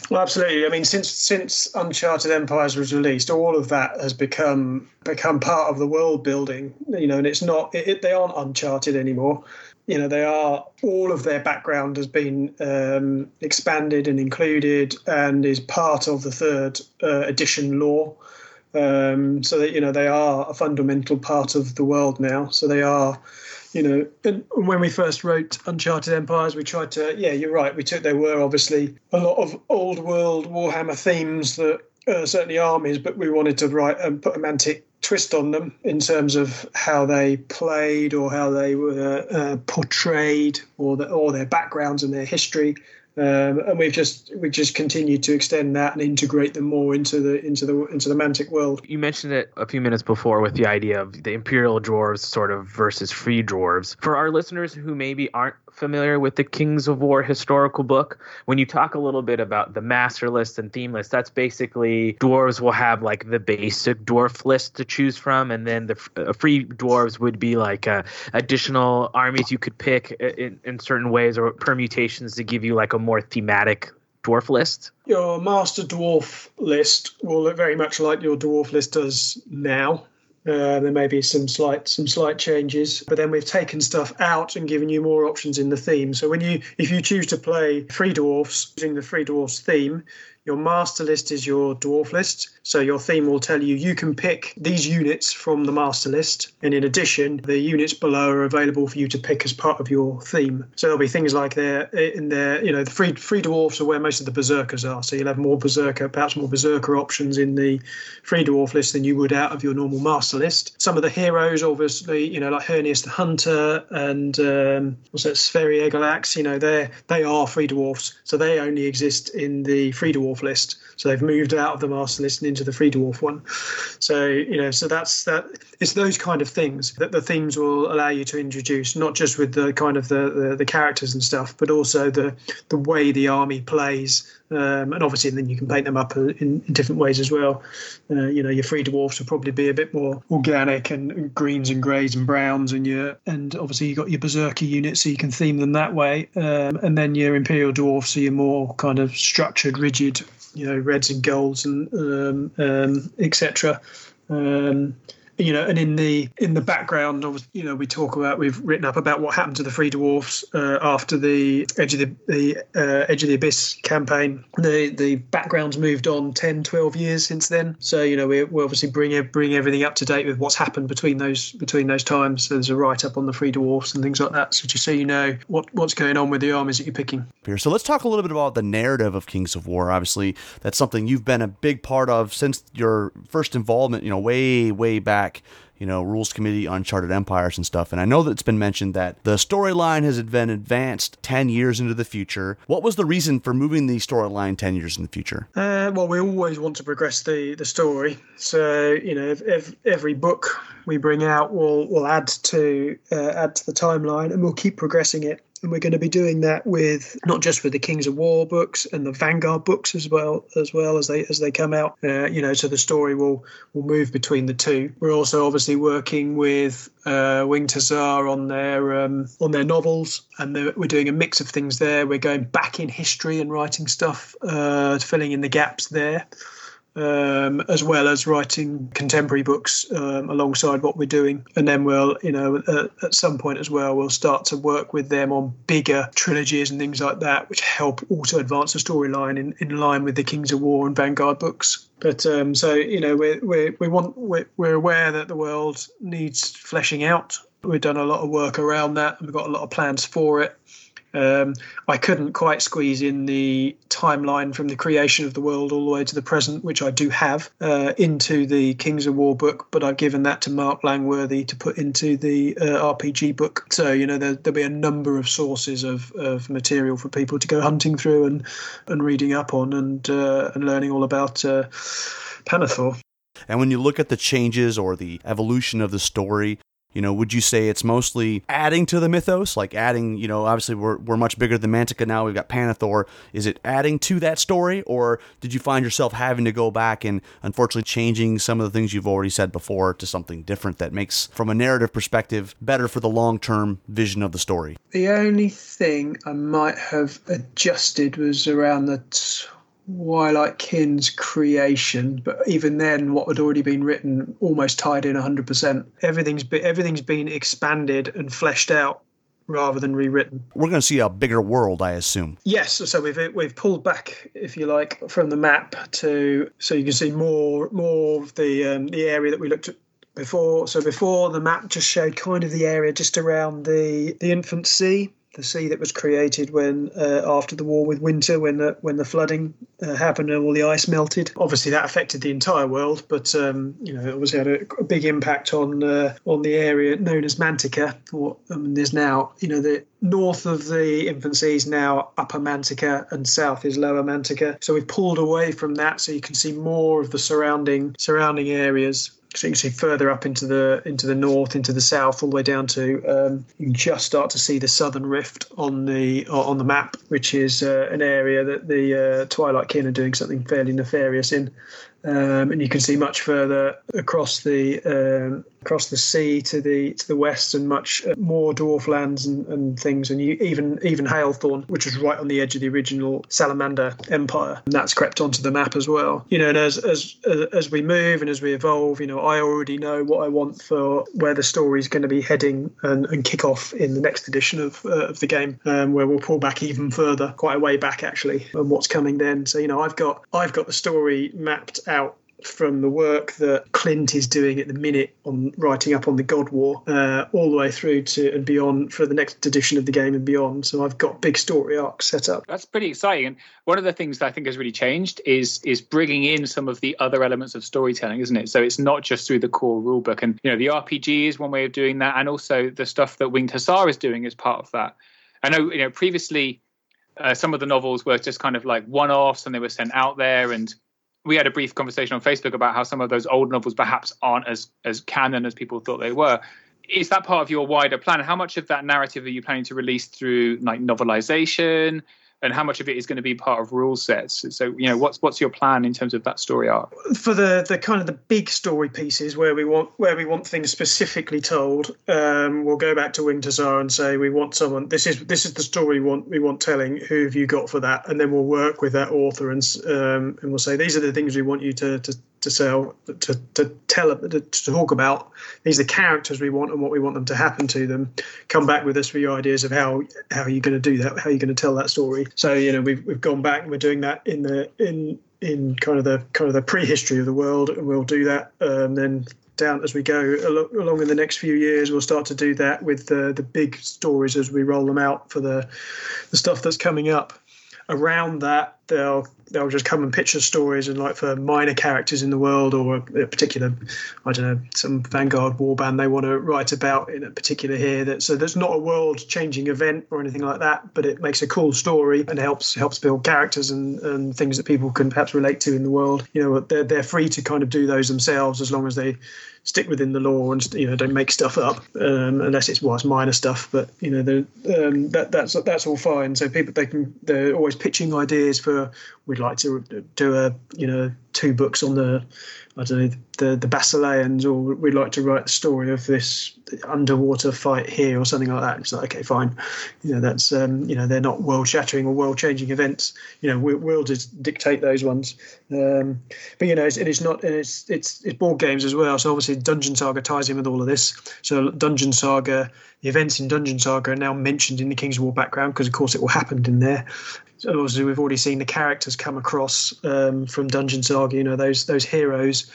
Well, absolutely. I mean, since since Uncharted Empires was released, all of that has become become part of the world building. You know, and it's not it, it, they aren't Uncharted anymore. You know, they are all of their background has been um, expanded and included, and is part of the third uh, edition lore. Um, so that you know they are a fundamental part of the world now. So they are you know, and when we first wrote Uncharted Empires, we tried to, yeah, you're right. We took there were obviously a lot of old world Warhammer themes that uh, certainly armies, but we wanted to write and put a mantic twist on them in terms of how they played or how they were uh, portrayed or the, or their backgrounds and their history um, and we've just we just continued to extend that and integrate them more into the into the into the Mantic world. You mentioned it a few minutes before with the idea of the Imperial dwarves sort of versus free dwarves. For our listeners who maybe aren't familiar with the Kings of War historical book, when you talk a little bit about the master list and theme list, that's basically dwarves will have like the basic dwarf list to choose from, and then the uh, free dwarves would be like uh, additional armies you could pick in, in certain ways or permutations to give you like a more thematic dwarf list. Your master dwarf list will look very much like your dwarf list does now. Uh, there may be some slight some slight changes, but then we've taken stuff out and given you more options in the theme. So when you if you choose to play free Dwarfs using the free Dwarfs theme, your master list is your dwarf list. So your theme will tell you you can pick these units from the master list. And in addition, the units below are available for you to pick as part of your theme. So there'll be things like there in there, you know, the free free dwarfs are where most of the berserkers are. So you'll have more berserker, perhaps more berserker options in the free dwarf list than you would out of your normal master list. Some of the heroes, obviously, you know, like Herneas the Hunter and um, what's that, Sveri Egilax, you know, they they are free dwarfs. So they only exist in the free dwarf dwarf list. So they've moved out of the master list and into the free dwarf one. So you know, so that's that. It's those kind of things that the themes will allow you to introduce, not just with the kind of the the, the characters and stuff, but also the the way the army plays. Um, and obviously, then you can paint them up in, in different ways as well. Uh, you know, your free dwarfs will probably be a bit more organic and greens and greys and browns, and your and obviously you got your berserker units, so you can theme them that way. Um, and then your imperial dwarfs are your more kind of structured, rigid you know reds and golds and um, etc. Um, you know, and in the in the background, you know, we talk about we've written up about what happened to the Free Dwarfs uh, after the Edge of the, the uh, Edge of the Abyss campaign. The the background's moved on 10, 12 years since then. So you know, we we obviously bring bring everything up to date with what's happened between those between those times. So there's a write up on the Free Dwarfs and things like that. So just so you know what what's going on with the armies that you're picking. Here, So let's talk a little bit about the narrative of Kings of War. Obviously, that's something you've been a big part of since your first involvement. You know, way way back back, you know, rules committee, Uncharted Empires and stuff. And I know that it's been mentioned that the storyline has been advanced 10 years into the future. What was the reason for moving the storyline 10 years in the future? Uh, well, we always want to progress the, the story. So, you know, if, if every book we bring out will will add to uh, add to the timeline and we'll keep progressing it and we're going to be doing that with not just with the Kings of War books and the Vanguard books as well as well as they as they come out. Uh, you know, so the story will will move between the two. We're also obviously working with uh, Winged Hussar on their um, on their novels, and we're doing a mix of things there. We're going back in history and writing stuff, uh, filling in the gaps there um, as well as writing contemporary books um, alongside what we're doing. And then we'll, you know, at some point as well, we'll start to work with them on bigger trilogies and things like that, which help also advance the storyline in, in line with the Kings of War and Vanguard books. But um, so you know, we we we want we're, we're aware that the world needs fleshing out. We've done a lot of work around that, and we've got a lot of plans for it. Um, I couldn't quite squeeze in the timeline from the creation of the world all the way to the present, which I do have, uh, into the Kings of War book, but I've given that to Mark Langworthy to put into the uh, RPG book. So, you know, there, will be a number of sources of, of material for people to go hunting through and, and reading up on and, uh, and learning all about uh, Pannithor. And when you look at the changes or the evolution of the story, you know, would you say it's mostly adding to the mythos, like adding, you know, obviously we're, we're much bigger than Mantica now, we've got Pannithor. Is it adding to that story, or did you find yourself having to go back and unfortunately changing some of the things you've already said before to something different that makes, from a narrative perspective, better for the long term vision of the story? The only thing I might have adjusted was around the Twilight Kin's creation, but even then, what had already been written almost tied in 100%. Everything's been, everything's been expanded and fleshed out rather than rewritten. We're going to see a bigger world, I assume. Yes, so we've we've pulled back, if you like, from the map to so you can see more more of the um, the area that we looked at before. So before the map just showed kind of the area just around the the infant sea the sea that was created when uh, after the war with winter when the when the flooding uh, happened and all the ice melted. Obviously that affected the entire world but um, you know it obviously had a, a big impact on uh, on the area known as Mantica or um, there's now you know the north of the infant sea is now upper Mantica and south is lower Mantica. So we've pulled away from that so you can see more of the surrounding surrounding areas so you can see further up into the into the north, into the south, all the way down to um, you can just start to see the southern rift on the on the map, which is uh, an area that the uh, Twilight Kin are doing something fairly nefarious in. Um, and you can see much further across the um, across the sea to the to the west and much uh, more dwarf lands and, and things and you, even even Halethorn which was right on the edge of the original Salamander Empire and that's crept onto the map as well. You know and as as as we move and as we evolve you know I already know what I want for where the story is going to be heading and, and kick off in the next edition of uh, of the game um, where we'll pull back even further quite a way back actually and what's coming then. So you know I've got I've got the story mapped out from the work that Clint is doing at the minute on writing up on the God War, uh, all the way through to and beyond for the next edition of the game and beyond. So I've got big story arcs set up. That's pretty exciting. And one of the things that I think has really changed is is bringing in some of the other elements of storytelling, isn't it? So it's not just through the core rulebook, and you know the RPG is one way of doing that, and also the stuff that Winged Hussar is doing is part of that. I know you know previously. Uh, some of the novels were just kind of like one-offs and they were sent out there and we had a brief conversation on Facebook about how some of those old novels perhaps aren't as as canon as people thought they were. Is that part of your wider plan? How much of that narrative are you planning to release through like novelization? And how much of it is going to be part of rule sets. So, you know, what's what's your plan in terms of that story arc? For the the kind of the big story pieces where we want where we want things specifically told, um, we'll go back to Winged Hussar and say we want someone. This is this is the story we want we want telling. Who have you got for that? And then we'll work with that author and um, and we'll say these are the things we want you to to to sell to, to tell to talk about these are the characters we want and what we want them to happen to them. Come back with us with your ideas of how how you're going to do that how you're going to tell that story. So you know we've, we've gone back and we're doing that in the in in kind of the kind of the prehistory of the world and we'll do that um, then down as we go along in the next few years we'll start to do that with the the big stories as we roll them out for the the stuff that's coming up. Around that they'll they'll just come and pitch us stories and like for minor characters in the world or a, particular I don't know some Vanguard warband they want to write about in a particular here that so there's not a world changing event or anything like that but it makes a cool story and helps helps build characters and, and things that people can perhaps relate to in the world. You know they're, they're free to kind of do those themselves as long as they stick within the law and you know don't make stuff up um, unless it's well, it's minor stuff. But you know um, that that's that's all fine. So people they can they're always pitching ideas for we'd like to do a you know two books on the I don't know the the Basileans, or we'd like to write the story of this underwater fight here, or something like that. It's like okay, fine, you know that's um, you know they're not world shattering or world changing events. You know we, will just dictate those ones. Um, but you know it's, it's not it's it's it's board games as well. So obviously Dungeon Saga ties in with all of this. So Dungeon Saga, the events in Dungeon Saga are now mentioned in the King's War background because of course it all happened in there obviously we've already seen the characters come across um, from Dungeon Saga. You know those those heroes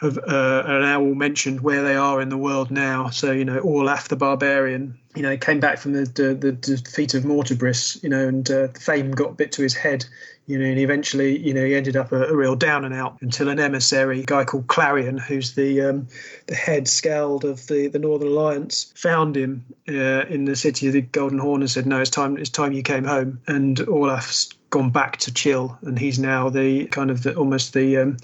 have uh, are now all mentioned where they are in the world now. So you know Orlaf the barbarian, you know, came back from the the, the defeat of Mortibris, you know, and uh, fame got a bit to his head you know, and eventually, you know, he ended up a, a, real down and out until an emissary, a guy called Clarion, who's the um, the head scald of the, the Northern Alliance, found him uh, in the city of the Golden Horn and said, "No, it's time. It's time you came home." And Orlaf's gone back to chill, and he's now the kind of the, almost the um,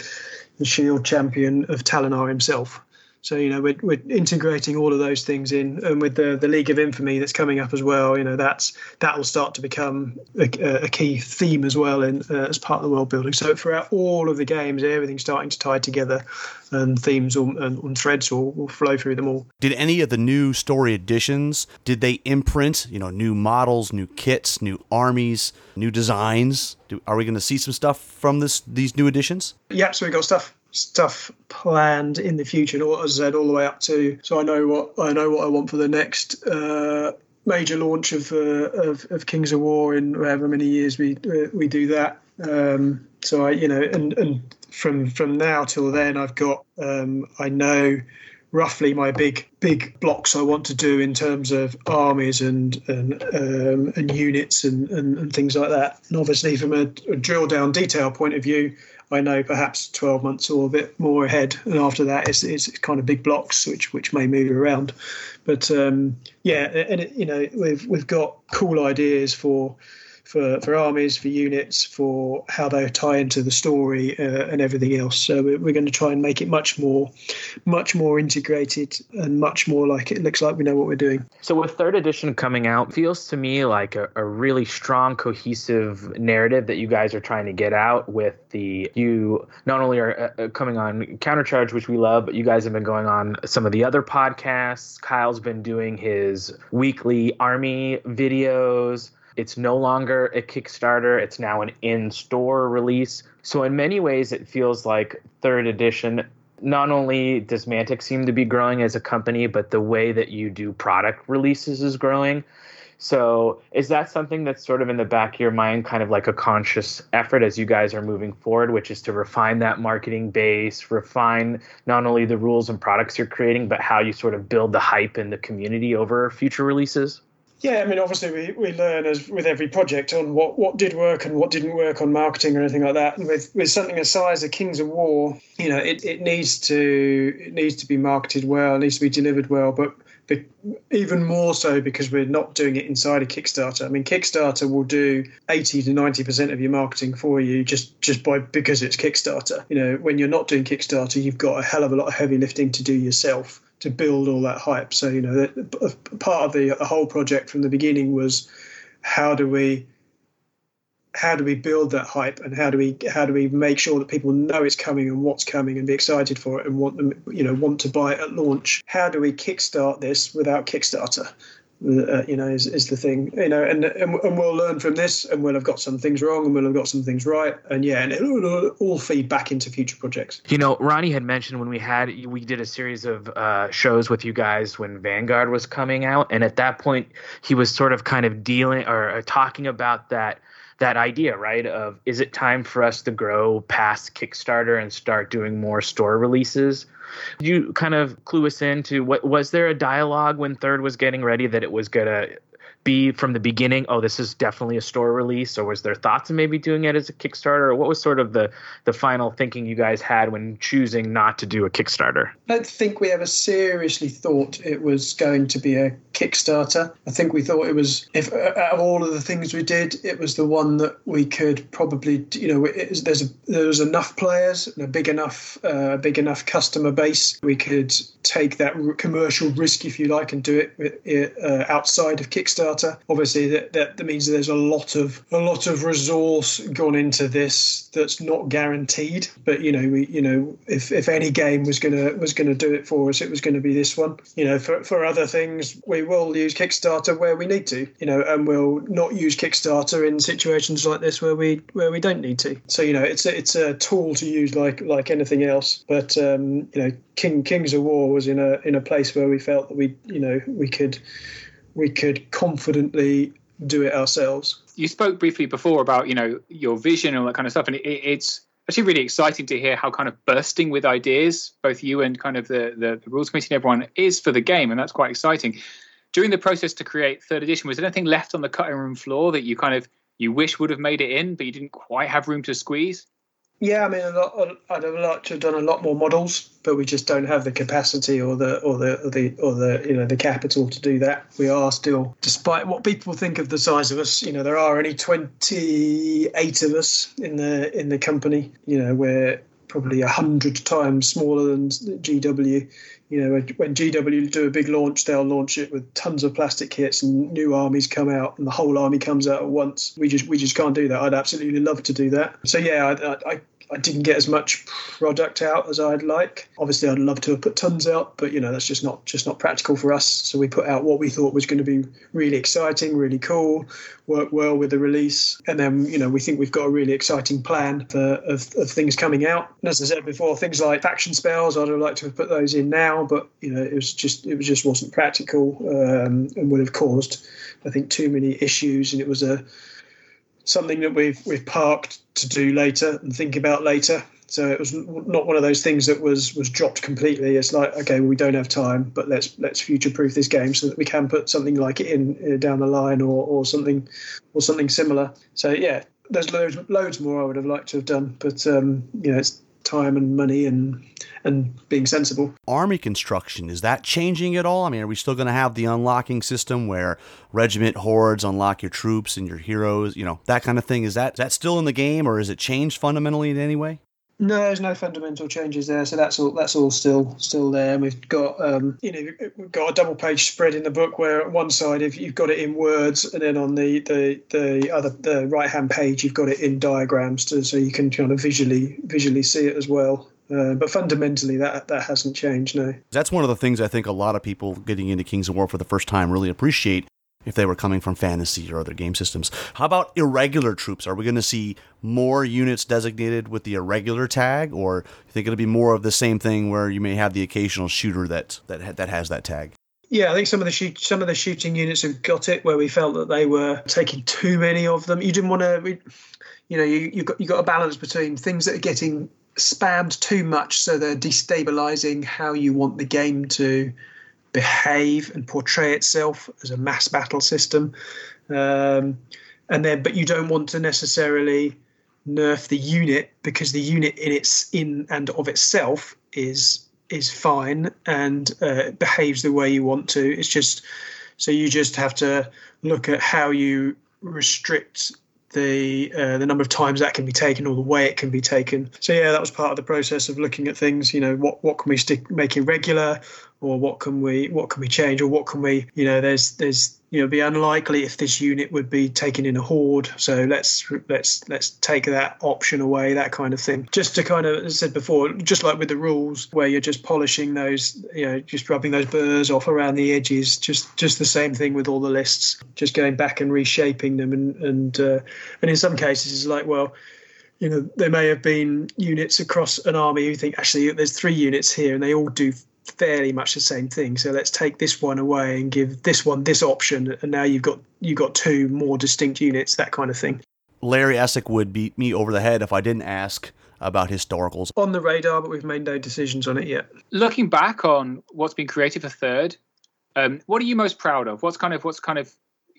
the shield champion of Talinar himself. So you know we're, we're integrating all of those things in, and with the the League of Infamy that's coming up as well. You know that's that will start to become a, a key theme as well in uh, as part of the world building. So throughout all of the games, everything's starting to tie together, and themes and, and threads will, will flow through them all. Did any of the new story additions did they imprint you know new models, new kits, new armies, new designs? Do, are we going to see some stuff from this these new additions? Yeah, so we got stuff stuff planned in the future, and as I said, all the way up to. So I know what I know what I want for the next uh, major launch of, uh, of, of Kings of War in however many years we uh, we do that. Um, so I, you know, and and from from now till then, I've got um, I know roughly my big big blocks I want to do in terms of armies and and um, and units and, and, and things like that. And obviously, from a, a drill down detail point of view, I know perhaps 12 months or a bit more ahead, and after that it's, it's kind of big blocks which which may move around. But um, yeah, and it, you know we've we've got cool ideas for for, for armies, for units, for how they tie into the story uh, and everything else. So we're, we're, going to try and make it much more, much more integrated and much more like it looks like we know what we're doing. So with third edition coming out, feels to me like a, a really strong, cohesive narrative that you guys are trying to get out. With the you not only are uh, uh coming on Countercharge, which we love, but you guys have been going on some of the other podcasts. Kyle's been doing his weekly army videos. It's no longer a Kickstarter, it's now an in store release. So, in many ways, it feels like third edition. Not only does Mantic seem to be growing as a company, but the way that you do product releases is growing. So, is that something that's sort of in the back of your mind, kind of like a conscious effort as you guys are moving forward, which is to refine that marketing base, refine not only the rules and products you're creating, but how you sort of build the hype in the community over future releases? Yeah, I mean, obviously, we, we learn as with every project on what, what did work and what didn't work on marketing or anything like that. And with, with something as size as Kings of War, you know, it, it needs to it needs to be marketed well, it needs to be delivered well, but even more so because we're not doing it inside a Kickstarter. I mean, Kickstarter will do 80 to 90 percent of your marketing for you just just by because it's Kickstarter. You know, when you're not doing Kickstarter, you've got a hell of a lot of heavy lifting to do yourself to build all that hype. So you know, part of the, the whole project from the beginning was how do we how do we build that hype and how do we how do we make sure that people know it's coming and what's coming and be excited for it and want them you know want to buy it at launch how do we kickstart this without kickstarter uh, you know, is, is the thing, you know, and, and and we'll learn from this, and we'll have got some things wrong, and we'll have got some things right, and yeah, and it'll all feed back into future projects. You know, Ronnie had mentioned when we had we did a series of uh, shows with you guys when Vanguard was coming out, and at that point he was sort of kind of dealing or uh, talking about that that idea, right? Of is it time for us to grow past Kickstarter and start doing more store releases? You kind of clue us into what was there a dialogue when Third was getting ready that it was gonna be from the beginning, oh, this is definitely a store release, or was there thoughts of maybe doing it as a Kickstarter, or what was sort of the the final thinking you guys had when choosing not to do a Kickstarter? I don't think we ever seriously thought it was going to be a Kickstarter. I think we thought it was, if out of all of the things we did, it was the one that we could probably, you know, there's a, there was enough players and a big enough, uh, big enough customer base. We could take that commercial risk, if you like, and do it uh, outside of Kickstarter. Obviously, that, that, that means that there's a lot of a lot of resource gone into this that's not guaranteed. But you know, we you know, if, if any game was gonna was gonna do it for us, it was to be this one. You know, for for other things, we will use Kickstarter where we need to. You know, and we'll not use Kickstarter in situations like this where we where we don't need to. So you know, it's a, it's a tool to use like like anything else. But um, you know, King Kings of War was in a in a place where we felt that we you know we could we could confidently do it ourselves. You spoke briefly before about you know your vision and all that kind of stuff, and it, it's actually really exciting to hear how kind of bursting with ideas both you and kind of the, the, the rules committee and everyone is for the game, and that's quite exciting. During the process to create third edition, was there anything left on the cutting room floor that you kind of you wish would have made it in, but you didn't quite have room to squeeze? Yeah, I mean, lot, I'd have liked to have done a lot more models, but we just don't have the capacity or the or the or the or the you know the capital to do that. We are still, despite what people think of the size of us, you know, there are only twenty eight of us in the in the company. You know, we're probably a hundred times smaller than GW. You know, when GW do a big launch, they'll launch it with tons of plastic kits, and new armies come out, and the whole army comes out at once. We just we just can't do that. I'd absolutely love to do that. So yeah, I, I, I didn't get as much product out as I'd like. Obviously, I'd love to have put tons out, but you know that's just not just not practical for us. So we put out what we thought was going to be really exciting, really cool, work well with the release, and then you know we think we've got a really exciting plan for, of of things coming out. And as I said before, things like faction spells, I'd have liked to have put those in now, but you know it was just it was just wasn't practical um, and would have caused I think too many issues, and it was a something that we've we've parked to do later and think about later. So it was not one of those things that was was dropped completely. It's like okay, well, we don't have time, but let's let's future proof this game so that we can put something like it in uh, down the line or, or something or something similar. So yeah, there's loads loads more I would have liked to have done, but um, you know it's time and money and and being sensible. Army construction is that changing at all? I mean, are we still going to have the unlocking system where regiment hordes unlock your troops and your heroes? You know that kind of thing. Is that is that still in the game, or is it changed fundamentally in any way? No, there's no fundamental changes there, so that's all. That's all still still there. And we've got um, you know we've got a double page spread in the book where one side if you've got it in words, and then on the the, the other the right hand page you've got it in diagrams, to, so you can kind of visually visually see it as well. Uh, but fundamentally, that that hasn't changed. No, that's one of the things I think a lot of people getting into Kings of War for the first time really appreciate if they were coming from fantasy or other game systems. How about irregular troops? Are we going to see more units designated with the irregular tag, or you think it'll be more of the same thing where you may have the occasional shooter that that that has that tag? Yeah, I think some of the shoot, some of the shooting units have got it where we felt that they were taking too many of them. You didn't want to, you know, you you got you got a balance between things that are getting spammed too much, so they're destabilizing how you want the game to behave and portray itself as a mass battle system. Um, and then, but you don't want to necessarily nerf the unit because the unit in its in and of itself is is fine and uh, behaves the way you want to. It's just so you just have to look at how you restrict the uh, the number of times that can be taken or the way it can be taken. So yeah, that was part of the process of looking at things. You know, what what can we stick make irregular, or what can we what can we change or what can we you know there's there's you know be unlikely if this unit would be taken in a horde. So let's let's let's take that option away that kind of thing. Just to kind of as i said before just like with the rules where you're just polishing those you know just rubbing those burrs off around the edges just just the same thing with all the lists just going back and reshaping them. And and uh, and in some cases it's like well you know there may have been units across an army who think actually there's three units here and they all do fairly much the same thing. So let's take this one away and give this one this option, and now you've got you've got two more distinct units, that kind of thing. Larry Essick would beat me over the head if I didn't ask about historicals. On the radar, but we've made no decisions on it yet. Looking back on what's been created for third, um, what are you most proud of? What's kind of what's kind of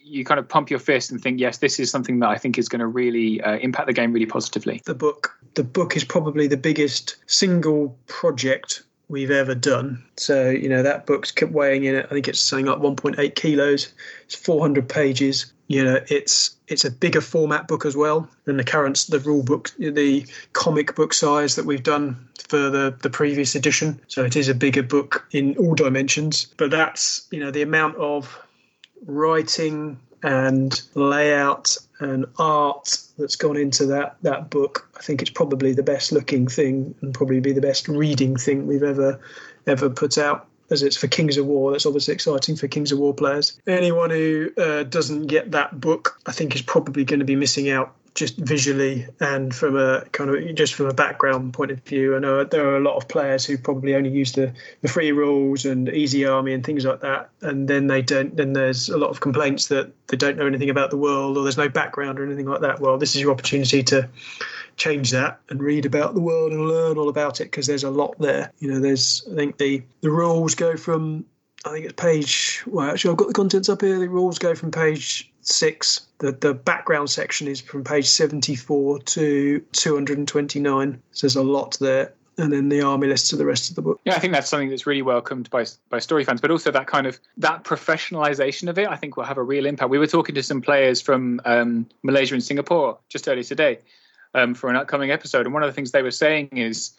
you kind of pump your fist and think, yes, this is something that I think is going to really uh, impact the game really positively. The book, the book is probably the biggest single project we've ever done. So you know that book's kept weighing in. I think it's something like 1.8 kilos. It's 400 pages. You know, it's it's a bigger format book as well than the current the rule book, the comic book size that we've done for the the previous edition. So it is a bigger book in all dimensions. But that's you know the amount of writing and layout and art that's gone into that that book. I think it's probably the best looking thing and probably be the best reading thing we've ever ever put out. As it's for Kings of War, that's obviously exciting for Kings of War players. Anyone who uh, doesn't get that book, I think, is probably going to be missing out just visually and from a kind of just from a background point of view. I know there are a lot of players who probably only use the, the free rules and easy army and things like that, and then they don't. Then there's a lot of complaints that they don't know anything about the world or there's no background or anything like that. Well, this is your opportunity to change that and read about the world and learn all about it because there's a lot there. You know, there's I think the the rules go from I think it's page. Well, actually, I've got the contents up here. The rules go from page six. The the background section is from page seventy four to two hundred and twenty nine. So there's a lot there. And then the army lists to the rest of the book. Yeah, I think that's something that's really welcomed by by story fans, but also that kind of that professionalization of it. I think will have a real impact. We were talking to some players from um, Malaysia and Singapore just earlier today um, for an upcoming episode, and one of the things they were saying is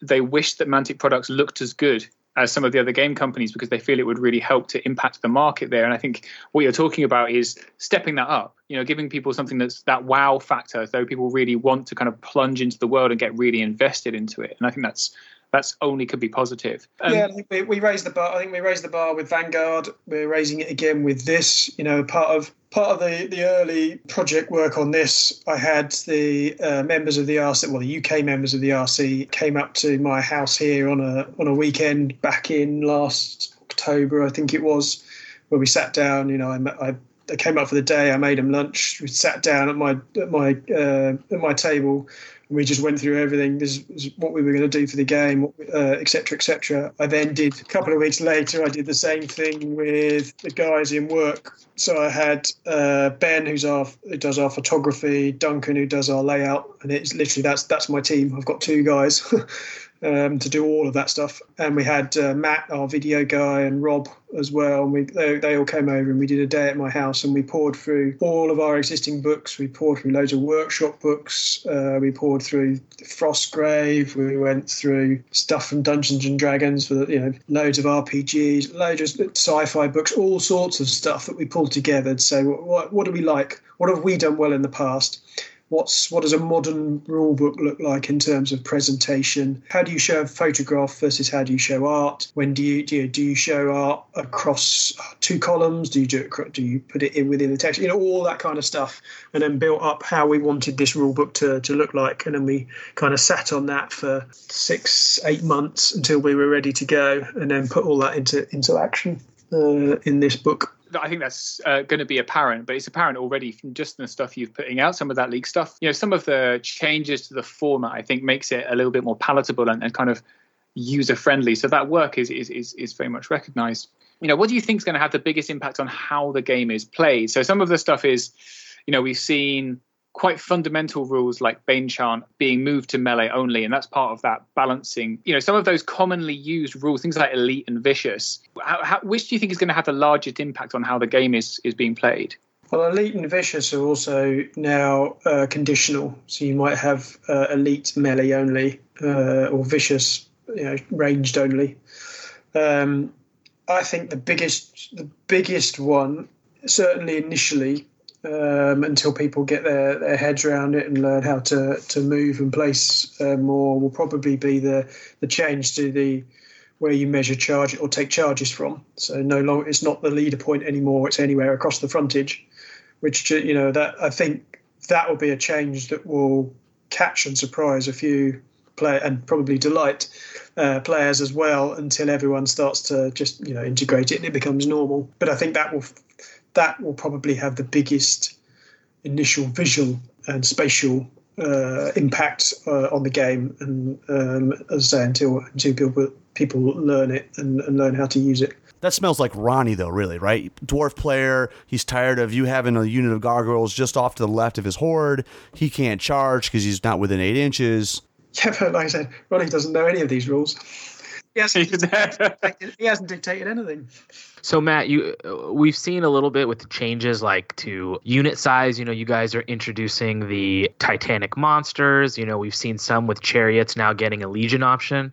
they wish that Mantic products looked as good as some of the other game companies because they feel it would really help to impact the market there. And I think what you're talking about is stepping that up, you know, giving people something that's that wow factor, though people really want to kind of plunge into the world and get really invested into it. And I think that's that's only could be positive. Um, yeah, I think we, we raised the bar. I think we raised the bar with Vanguard. We're raising it again with this. You know, part of part of the, the early project work on this, I had the uh, members of the RC, well, the UK members of the RC came up to my house here on a on a weekend back in last October, I think it was, where we sat down. You know, I, I they came up for the day. I made him lunch. We sat down at my at my uh, at my table, and we just went through everything. This is what we were going to do for the game, etc., uh, etc. Et I then did a couple of weeks later. I did the same thing with the guys in work. So I had uh, Ben, who's our who does our photography, Duncan, who does our layout, and it's literally that's that's my team. I've got two guys. um, to do all of that stuff. And we had uh, Matt, our video guy, and Rob as well. And we they, they all came over and we did a day at my house and we poured through all of our existing books. We poured through loads of workshop books. Uh, we poured through Frostgrave. We went through stuff from Dungeons and Dragons for you know loads of RPGs, loads of sci-fi books, all sorts of stuff that we pulled together to say what, what, what do we like, what have we done well in the past what's what does a modern rule book look like in terms of presentation? How do you show a photograph versus how do you show art? When do you do you, do you show art across two columns? Do you do it do you put it in within the text? You know all that kind of stuff and then built up how we wanted this rule book to, to look like. And then we kind of sat on that for six eight months until we were ready to go and then put all that into into action uh, in this book I think that's uh, going to be apparent, but it's apparent already from just the stuff you've putting out, some of that leak stuff. You know, some of the changes to the format, I think, makes it a little bit more palatable and, and kind of user friendly. So that work is, is is is very much recognised. You know, what do you think is going to have the biggest impact on how the game is played? So some of the stuff is, you know, we've seen quite fundamental rules like Bane Chant being moved to melee only, and that's part of that balancing. You know, some of those commonly used rules, things like Elite and Vicious. How, how, which do you think is going to have the largest impact on how the game is is being played? Well, Elite and Vicious are also now uh, conditional, so you might have uh, Elite melee only uh, or Vicious, you know, ranged only. Um, I think the biggest the biggest one, certainly initially, um, until people get their, their heads around it and learn how to, to move and place uh, more will probably be the, the change to the where you measure charge or take charges from. So no longer it's not the leader point anymore; it's anywhere across the frontage. Which you know that I think that will be a change that will catch and surprise a few play and probably delight uh, players as well until everyone starts to just you know integrate it and it becomes normal. But I think that will that will probably have the biggest initial visual and spatial uh, impact uh, on the game. And um, as I say, until until people people learn it and, and learn how to use it. That smells like Ronnie, though, really, right? Dwarf player, he's tired of you having a unit of gargoyles just off to the left of his horde. He can't charge because he's not within eight inches. Yeah, but like I said, Ronnie doesn't know any of these rules. He hasn't, dictated, he hasn't dictated anything. So Matt, you uh, we've seen a little bit with the changes like to unit size. You know, you guys are introducing the Titanic monsters. You know, we've seen some with chariots now getting a legion option.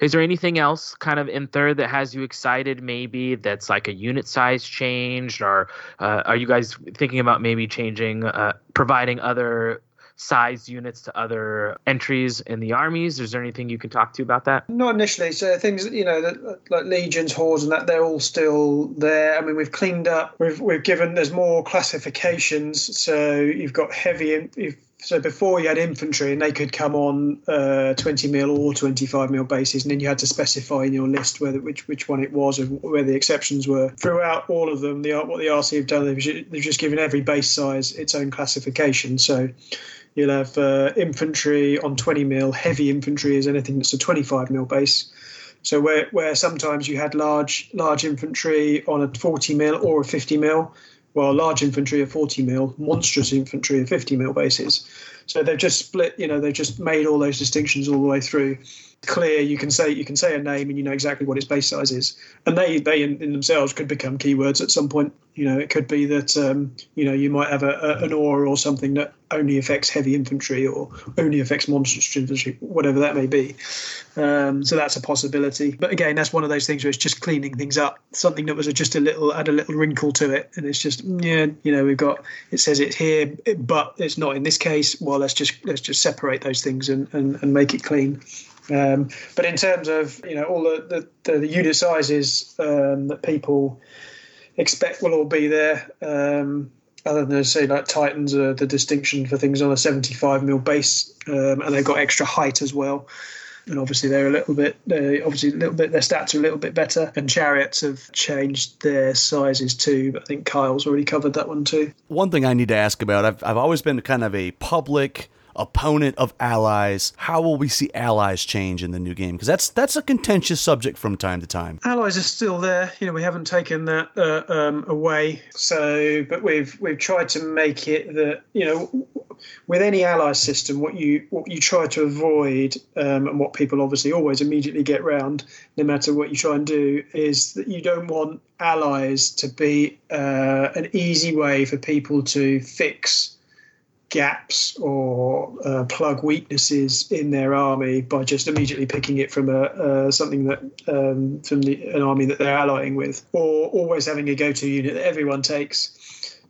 Is there anything else kind of in third that has you excited? Maybe that's like a unit size change, or uh, are you guys thinking about maybe changing, uh, providing other sized units to other entries in the armies? Is there anything you can talk to about that? Not initially. So things you know like legions, hordes, and that they're all still there. I mean, we've cleaned up. We've we've given there's more classifications. So you've got heavy. You've, so before you had infantry, and they could come on uh, 20 mil or 25 mil bases, and then you had to specify in your list whether which which one it was and where the exceptions were. Throughout all of them, the what the RC have done, they've, they've just given every base size its own classification. So You'll have uh, infantry on 20 mil. Heavy infantry is anything that's a 25 mil base. So where where sometimes you had large large infantry on a 40 mil or a 50 mil, while large infantry are 40 mil, monstrous infantry are 50 mil bases. So they've just split. You know, they've just made all those distinctions all the way through clear. You can say you can say a name and you know exactly what its base size is, and they they in, in themselves could become keywords at some point. You know, it could be that um, you know you might have a, a, an aura or something that only affects heavy infantry or only affects monstrous infantry, whatever that may be. Um, so that's a possibility. But again, that's one of those things where it's just cleaning things up. Something that was just a little add a little wrinkle to it, and it's just yeah, you know, we've got it says it's here, but it's not in this case. Well, let's just let's just separate those things and and, and make it clean. Um, but in terms of you know all the the, the unit sizes um, that people expect will all be there. Um, other than say like Titans are the distinction for things on a 75 mil base, um, and they've got extra height as well. And obviously they're a little bit, obviously a little bit, their stats are a little bit better. And chariots have changed their sizes too. But I think Kyle's already covered that one too. One thing I need to ask about, I've, I've always been kind of a public opponent of allies. How will we see allies change in the new game? Because that's that's a contentious subject from time to time. Allies are still there. You know, we haven't taken that uh, um, away. So, but we've we've tried to make it that you know, with any ally system, what you what you try to avoid, um, and what people obviously always immediately get round, no matter what you try and do, is that you don't want allies to be uh, an easy way for people to fix gaps or uh, plug weaknesses in their army by just immediately picking it from a uh, something that um, from the, an army that they're allying with, or always having a go-to unit that everyone takes.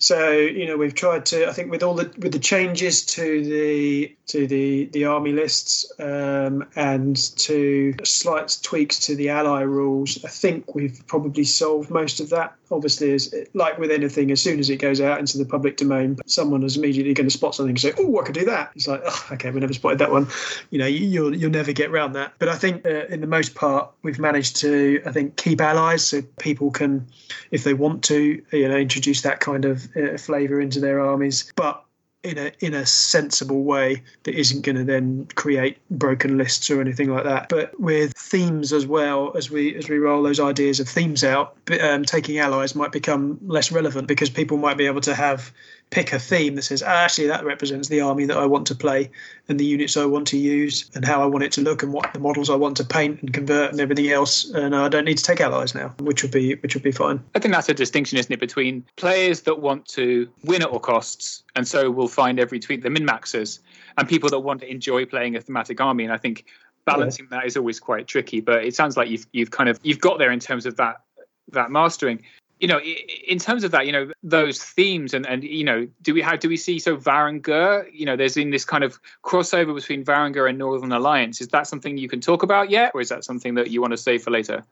So you know we've tried to. I think with all the with the changes to the to the the army lists um, and to slight tweaks to the ally rules, I think we've probably solved most of that. Obviously, as like with anything, as soon as it goes out into the public domain, someone is immediately going to spot something and say, "Oh, I could do that." It's like, oh, okay, we never spotted that one. You know, you, will you'll never get around that. But I think uh, in the most part, we've managed to, I think, keep allies so people can, if they want to, you know, introduce that kind of uh, flavour into their armies, but in a in a sensible way that isn't going to then create broken lists or anything like that. But with themes as well as we as we roll those ideas of themes out, um, taking allies might become less relevant because people might be able to have pick a theme that says, ah, actually, that represents the army that I want to play and the units I want to use and how I want it to look and what the models I want to paint and convert and everything else. And I don't need to take allies now, which would be which would be fine. I think that's a distinction, isn't it, between players that want to win at all costs and so will find every tweak the min maxers and people that want to enjoy playing a thematic army. And I think balancing yeah. that is always quite tricky. But it sounds like you've you've kind of you've got there in terms of that that mastering you know, in terms of that, you know, those themes and, and you know, do we how do we see so Varangur? You know, there's in this kind of crossover between Varangur and Northern Alliance. Is that something you can talk about yet, or is that something that you want to save for later?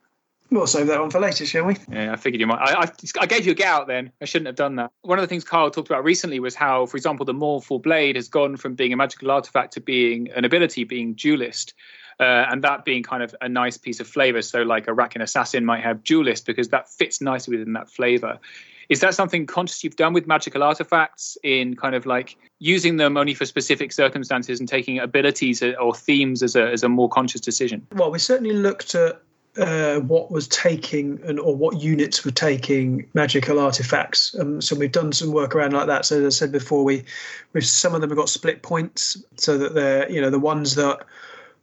We'll save that one for later, shall we? Yeah, I figured you might. I, I, I, gave you a get out then. I shouldn't have done that. One of the things Kyle talked about recently was how, for example, the Mournful Blade has gone from being a magical artifact to being an ability, being duelist uh, and that being kind of a nice piece of flavor. So, like a Rakan Assassin might have Duelist because that fits nicely within that flavor. Is that something conscious you've done with magical artifacts in kind of like using them only for specific circumstances and taking abilities or themes as a, as a more conscious decision? Well, we certainly looked at uh, what was taking and or what units were taking magical artifacts. Um, so we've done some work around like that. So as I said before, we with some of them have got split points, so that they're you know the ones that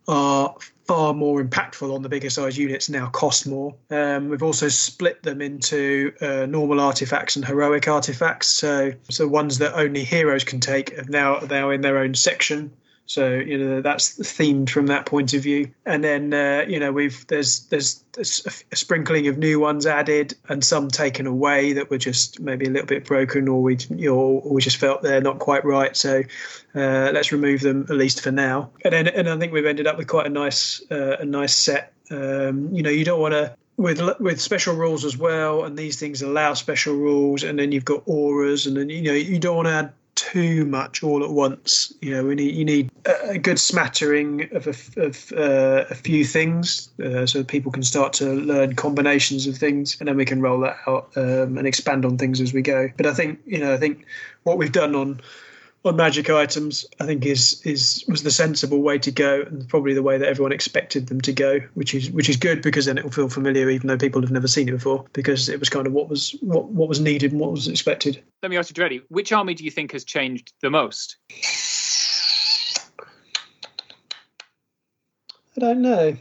are far more impactful on the bigger size units now cost more. Um, we've also split them into uh, normal artifacts and heroic artifacts. So, so ones that only heroes can take are now now in their own section. So you know that's themed from that point of view. And then uh, you know we've there's there's, a, sprinkling of new ones added and some taken away that were just maybe a little bit broken or we you or we just felt they're not quite right. So uh, let's remove them at least for now. And then and I think we've ended up with quite a nice uh, a nice set. Um, you know you don't want to with with special rules as well, and these things allow special rules, and then you've got auras, and then you know you don't want to add too much all at once. You know, we need you need a good smattering of a, of uh, a few things, uh, so people can start to learn combinations of things, and then we can roll that out um, and expand on things as we go. But I think you know, I think what we've done on on magic items, I think is is was the sensible way to go, and probably the way that everyone expected them to go, which is which is good because then it will feel familiar, even though people have never seen it before, because it was kind of what was what what was needed and what was expected. Let me ask you directly: which army do you think has changed the most? I don't know.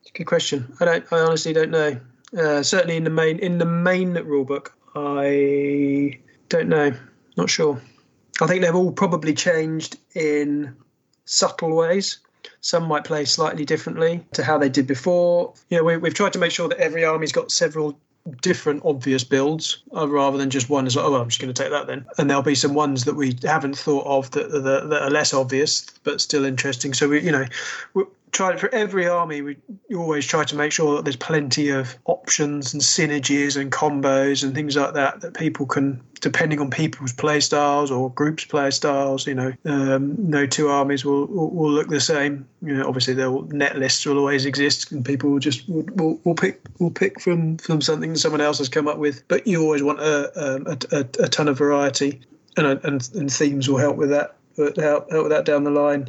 It's a good question. I don't. I honestly don't know. Uh, certainly in the main in the main rulebook, I don't know. Not sure. I think they've all probably changed in subtle ways. Some might play slightly differently to how they did before. You know, we, have tried to make sure that every army's got several different obvious builds uh, rather than just one as oh well, I'm just going to take that then and there'll be some ones that we haven't thought of that, that, that are less obvious but still interesting so we you know try for every army we always try to make sure that there's plenty of options and synergies and combos and things like that that people can depending on people's play styles or groups play styles you know um, no two armies will, will, will look the same. You know obviously the net lists will always exist and people will just will, will, will pick will pick from from something someone else has come up with. But you always want a um, a, a, a ton of variety and, and and themes will help with that help, help with that down the line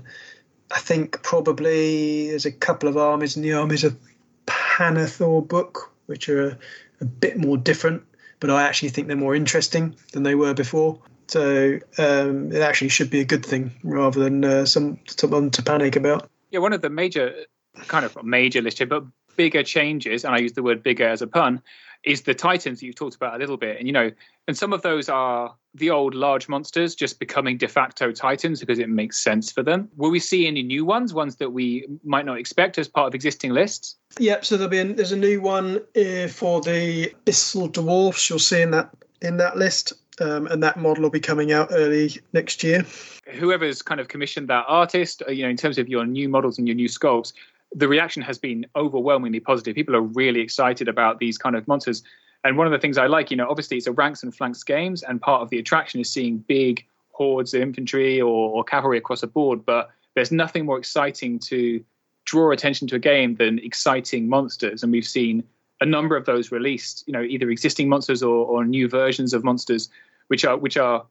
I think probably there's a couple of armies in the armies of Pannithor book, which are a, a, bit more different, but I actually think they're more interesting than they were before. So um, it actually should be a good thing rather than uh, some to panic about. Yeah, one of the major kind of major list here, but bigger changes, and I use the word bigger as a pun, is the Titans that you've talked about a little bit. And you know, and some of those are the old large monsters just becoming de facto Titans because it makes sense for them. Will we see any new ones, ones that we might not expect as part of existing lists? Yep. So there'll be a, there's a new one uh, for the Abyssal Dwarfs. You'll see in that in that list. Um, and that model will be coming out early next year. Whoever's kind of commissioned that artist, uh, you know, in terms of your new models and your new sculpts, the reaction has been overwhelmingly positive. People are really excited about these kind of monsters. And one of the things I like, you know, obviously it's a ranks and flanks games, and part of the attraction is seeing big hordes of infantry or, or cavalry across a board. But there's nothing more exciting to draw attention to a game than exciting monsters. And we've seen a number of those released, you know, either existing monsters or, or new versions of monsters, which are which are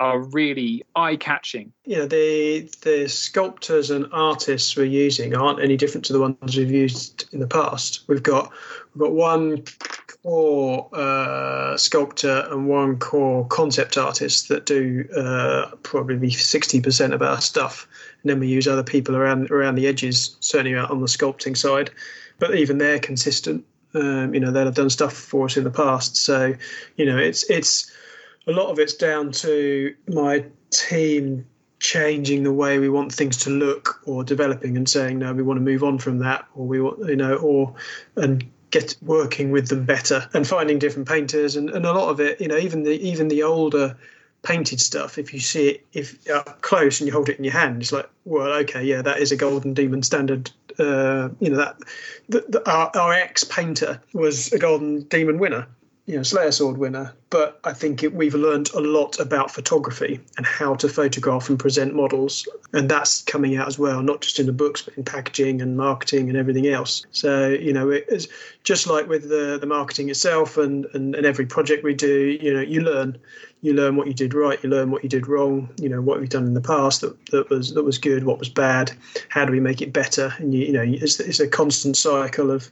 are really eye catching. You know, the the sculptors and artists we're using aren't any different to the ones we've used in the past. We've got we've got one core uh, sculptor and one core concept artist that do uh, probably sixty percent of our stuff, and then we use other people around around the edges, certainly on the sculpting side. But even they're consistent. Um, you know, they'll have done stuff for us in the past. So, you know, it's it's a lot of it's down to my team changing the way we want things to look or developing and saying no we want to move on from that or we want you know or and get working with them better and finding different painters and, and a lot of it you know even the even the older painted stuff if you see it if up close and you hold it in your hand it's like well okay yeah that is a golden demon standard uh, you know that the, the, our, our ex painter was a golden demon winner you know Slayer Sword winner, but I think it, we've learned a lot about photography and how to photograph and present models, and that's coming out as well, not just in the books but in packaging and marketing and everything else. So you know, it's just like with the the marketing itself and, and and every project we do, you know, you learn you learn what you did right, you learn what you did wrong. You know what we've done in the past that, that was that was good, what was bad. How do we make it better? And you, you know, it's, it's a constant cycle of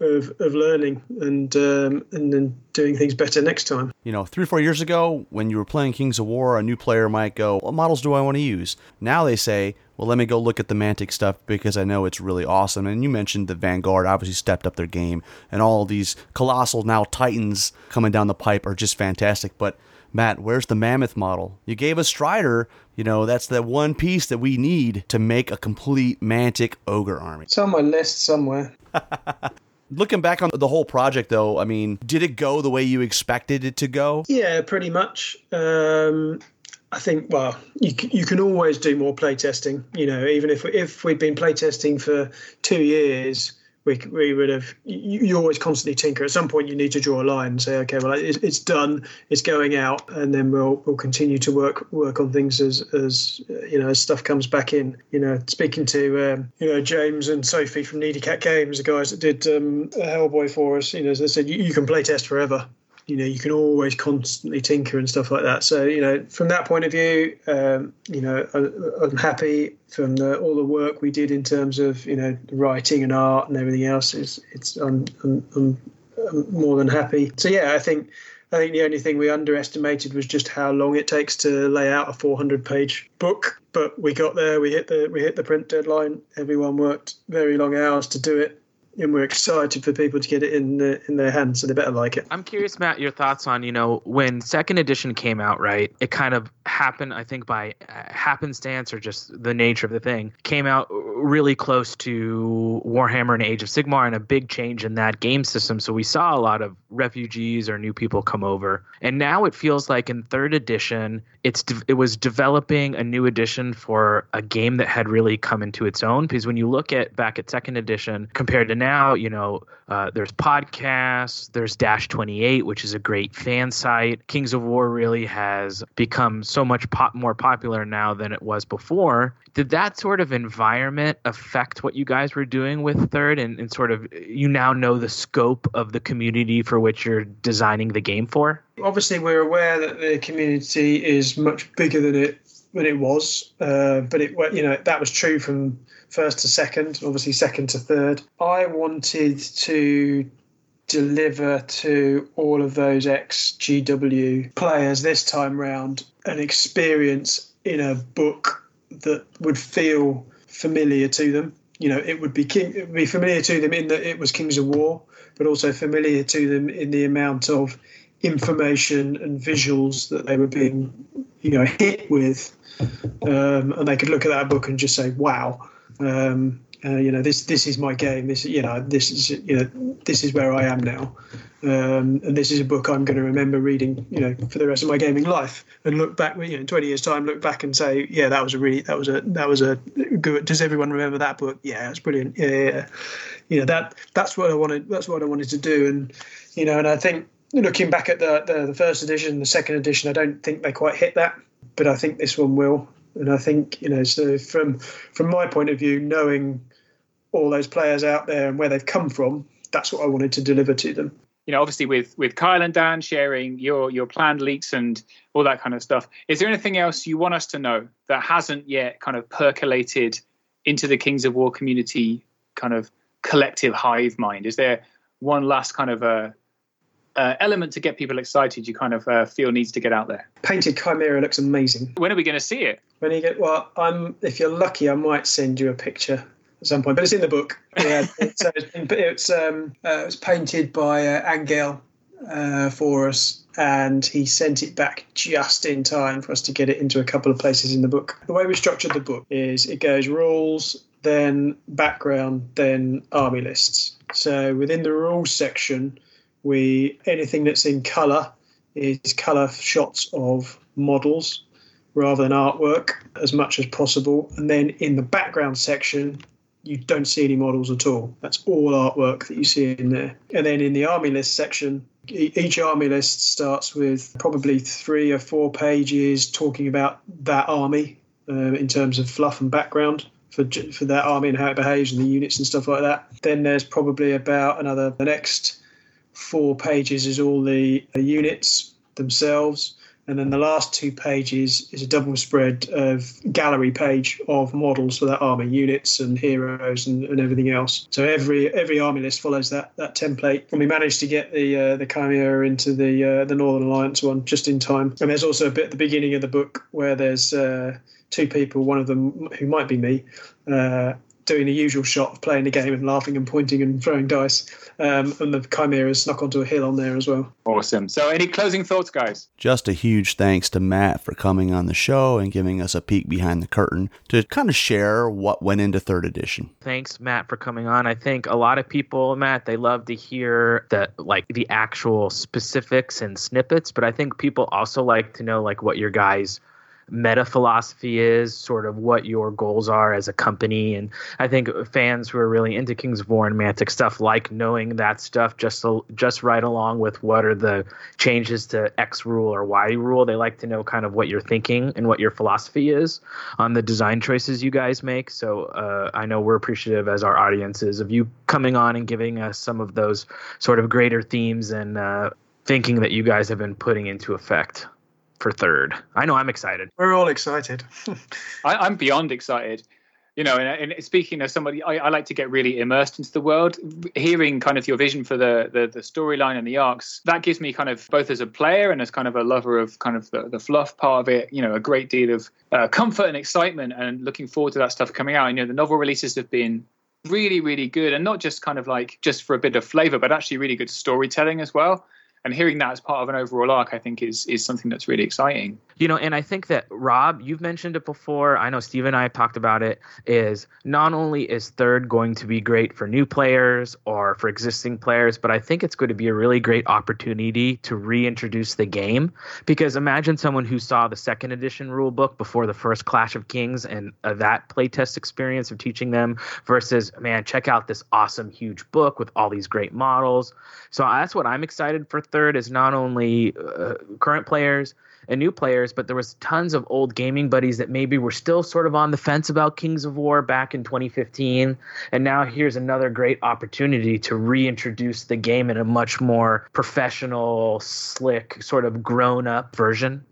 of, of learning and um, and then doing things better next time. You know, three or four years ago, when you were playing Kings of War, a new player might go, "What models do I want to use?" Now they say, "Well, let me go look at the Mantic stuff because I know it's really awesome." And you mentioned the Vanguard obviously stepped up their game, and all these colossal now Titans coming down the pipe are just fantastic. But Matt, where's the mammoth model? You gave us Strider. You know, that's the one piece that we need to make a complete Mantic ogre army. It's on my list somewhere. Looking back on the whole project, though, I mean, did it go the way you expected it to go? Yeah, pretty much. Um, I think, well, you, you can always do more playtesting. You know, even if, if we'd been playtesting for two years, we, we would have you, you, always constantly tinker. At some point you need to draw a line and say okay well it's, it's done it's going out and then we'll we'll continue to work work on things as as you know as stuff comes back in. You know speaking to um, you know James and Sophie from Needy Cat Games the guys that did um, Hellboy for us you know as they said you, you can play test forever you know you can always constantly tinker and stuff like that so you know from that point of view um, you know I, am happy from the, all the work we did in terms of you know writing and art and everything else is it's I'm, I'm, I'm, I'm more than happy so yeah i think I think the only thing we underestimated was just how long it takes to lay out a 400 page book. But we got there. We hit the we hit the print deadline. Everyone worked very long hours to do it and we're excited for people to get it in the, in their hands, so they better like it. I'm curious, Matt, your thoughts on you know when second edition came out, right? It kind of happened, I think, by uh, happenstance or just the nature of the thing. Came out really close to Warhammer and Age of Sigmar, and a big change in that game system. So we saw a lot of refugees or new people come over, and now it feels like in third edition, it's de- it was developing a new edition for a game that had really come into its own. Because when you look at back at second edition compared to now, you know, uh, there's podcasts, there's Dash 28, which is a great fan site. Kings of War really has become so much more popular now than it was before. Did that sort of environment affect what you guys were doing with Third, and, and sort of you now know the scope of the community for which you're designing the game for? Obviously, we're aware that the community is much bigger than it than it was, uh, but it you know that was true from first to second, obviously second to third. I wanted to deliver to all of those ex GW players this time round an experience in a book that would feel familiar to them. You know, it would be king, it would be familiar to them in that it was Kings of War, but also familiar to them in the amount of information and visuals that they were being, you know, hit with, um, and they could look at that book and just say, "Wow." Um, uh, you know, this this is my game. This you know, this is you know, this is where I am now, um, and this is a book I'm going to remember reading. You know, for the rest of my gaming life, and look back. You know, in 20 years' time, look back and say, yeah, that was a really that was a that was a good. Does everyone remember that book? Yeah, it's brilliant. Yeah, yeah, you know that that's what I wanted. That's what I wanted to do, and you know, and I think looking back at the, the, the first edition, the second edition, I don't think they quite hit that, but I think this one will. And I think you know, so from from my point of view, knowing all those players out there and where they've come from, that's what I wanted to deliver to them. You know, obviously with with Kyle and Dan sharing your your planned leaks and all that kind of stuff. Is there anything else you want us to know that hasn't yet kind of percolated into the Kings of War community kind of collective hive mind? Is there one last kind of a uh, element to get people excited you kind of uh, feel needs to get out there? Painted Chimera looks amazing. When are we going to see it? When you get well, I'm if you're lucky, I might send you a picture at some point, but it's in the book. Yeah, it's, uh, it's um, uh, it was painted by uh, Angel uh, for us, and he sent it back just in time for us to get it into a couple of places in the book. The way we structured the book is it goes rules, then background, then army lists. So within the rules section, we anything that's in color is color shots of models rather than artwork as much as possible. And then in the background section, you don't see any models at all. That's all artwork that you see in there. And then in the army list section, each army list starts with probably three or four pages talking about that army uh, in terms of fluff and background for for that army and how it behaves and the units and stuff like that. Then there's probably about another the next four pages is all the, the units themselves, And then the last two pages is a double spread of gallery page of models for that army, units and heroes and, and everything else. So every every army list follows that that template. And we managed to get the uh, the Chimera into the uh, the Northern Alliance one just in time. And there's also a bit at the beginning of the book where there's uh, two people, one of them who might be me, uh, doing the usual shot of playing the game and laughing and pointing and throwing dice. Um, and the Chimera snuck onto a hill on there as well. Awesome. So, any closing thoughts, guys? Just a huge thanks to Matt for coming on the show and giving us a peek behind the curtain to kind of share what went into third edition. Thanks, Matt, for coming on. I think a lot of people, Matt, they love to hear the like the actual specifics and snippets, but I think people also like to know like what your guys' meta philosophy is, sort of what your goals are as a company. And I think fans who are really into Kings of War and Mantic stuff like knowing that stuff just just right along with what are the changes to X rule or Y rule. They like to know kind of what you're thinking and what your philosophy is on the design choices you guys make. So uh, I know we're appreciative as our audiences of you coming on and giving us some of those sort of greater themes and uh, thinking that you guys have been putting into effect for third. I know I'm excited. We're all excited. I, am beyond excited. You know, and, and speaking as somebody, I, I, like to get really immersed into the world. Hearing kind of your vision for the the, the storyline and the arcs, that gives me kind of both as a player and as kind of a lover of kind of the, the fluff part of it. You know, a great deal of uh, comfort and excitement, and looking forward to that stuff coming out. And, you know, the novel releases have been really, really good, and not just kind of like just for a bit of flavor, but actually really good storytelling as well and hearing that as part of an overall arc, I think is is something that's really exciting. You know, and I think that Rob, you've mentioned it before. I know Steve and I have talked about it. Is not only is third going to be great for new players or for existing players, but I think it's going to be a really great opportunity to reintroduce the game. Because imagine someone who saw the second edition rule book before the first Clash of Kings and uh, that playtest experience of teaching them versus man, check out this awesome huge book with all these great models. So that's what I'm excited for third is not only uh, current players and new players, but there was tons of old gaming buddies that maybe were still sort of on the fence about Kings of War back in 2015. And now here's another great opportunity to reintroduce the game in a much more professional, slick, sort of grown up version.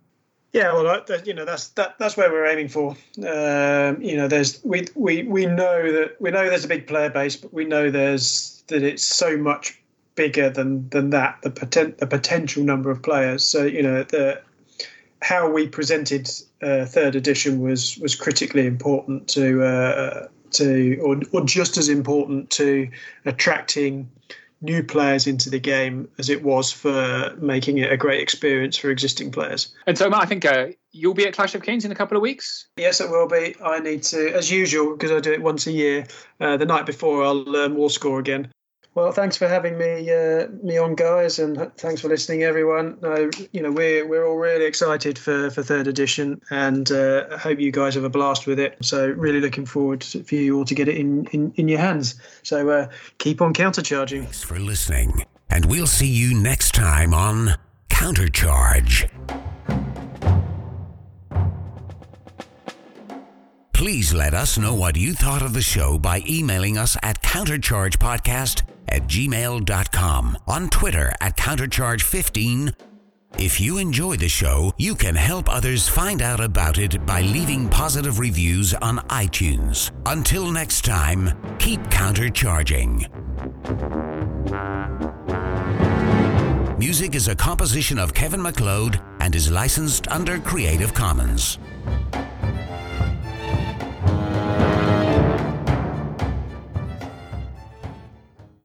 Yeah, well, you know that's that, that's where we're aiming for. Um, you know, there's we we we know that we know there's a big player base, but we know there's that it's so much bigger than than that the poten- the potential number of players. So you know the how we presented uh, third edition was was critically important to uh, to or, or just as important to attracting new players into the game as it was for making it a great experience for existing players. And so, Matt, I think uh, you'll be at Clash of Kings in a couple of weeks. Yes, it will be. I need to, as usual, because I do it once a year. Uh, the night before, I'll learn War Score again. Well, thanks for having me uh, me on, guys, and thanks for listening, everyone. Uh, you know, we're we're all really excited for, for third edition, and uh, I hope you guys have a blast with it. So, really looking forward for you all to get it in in, in your hands. So, uh, keep on countercharging. Thanks for listening, and we'll see you next time on Countercharge. Please let us know what you thought of the show by emailing us at counterchargepodcast at gmail.com, on Twitter at countercharge15. If you enjoy the show, you can help others find out about it by leaving positive reviews on iTunes. Until next time, keep countercharging. Music is a composition of Kevin MacLeod and is licensed under Creative Commons.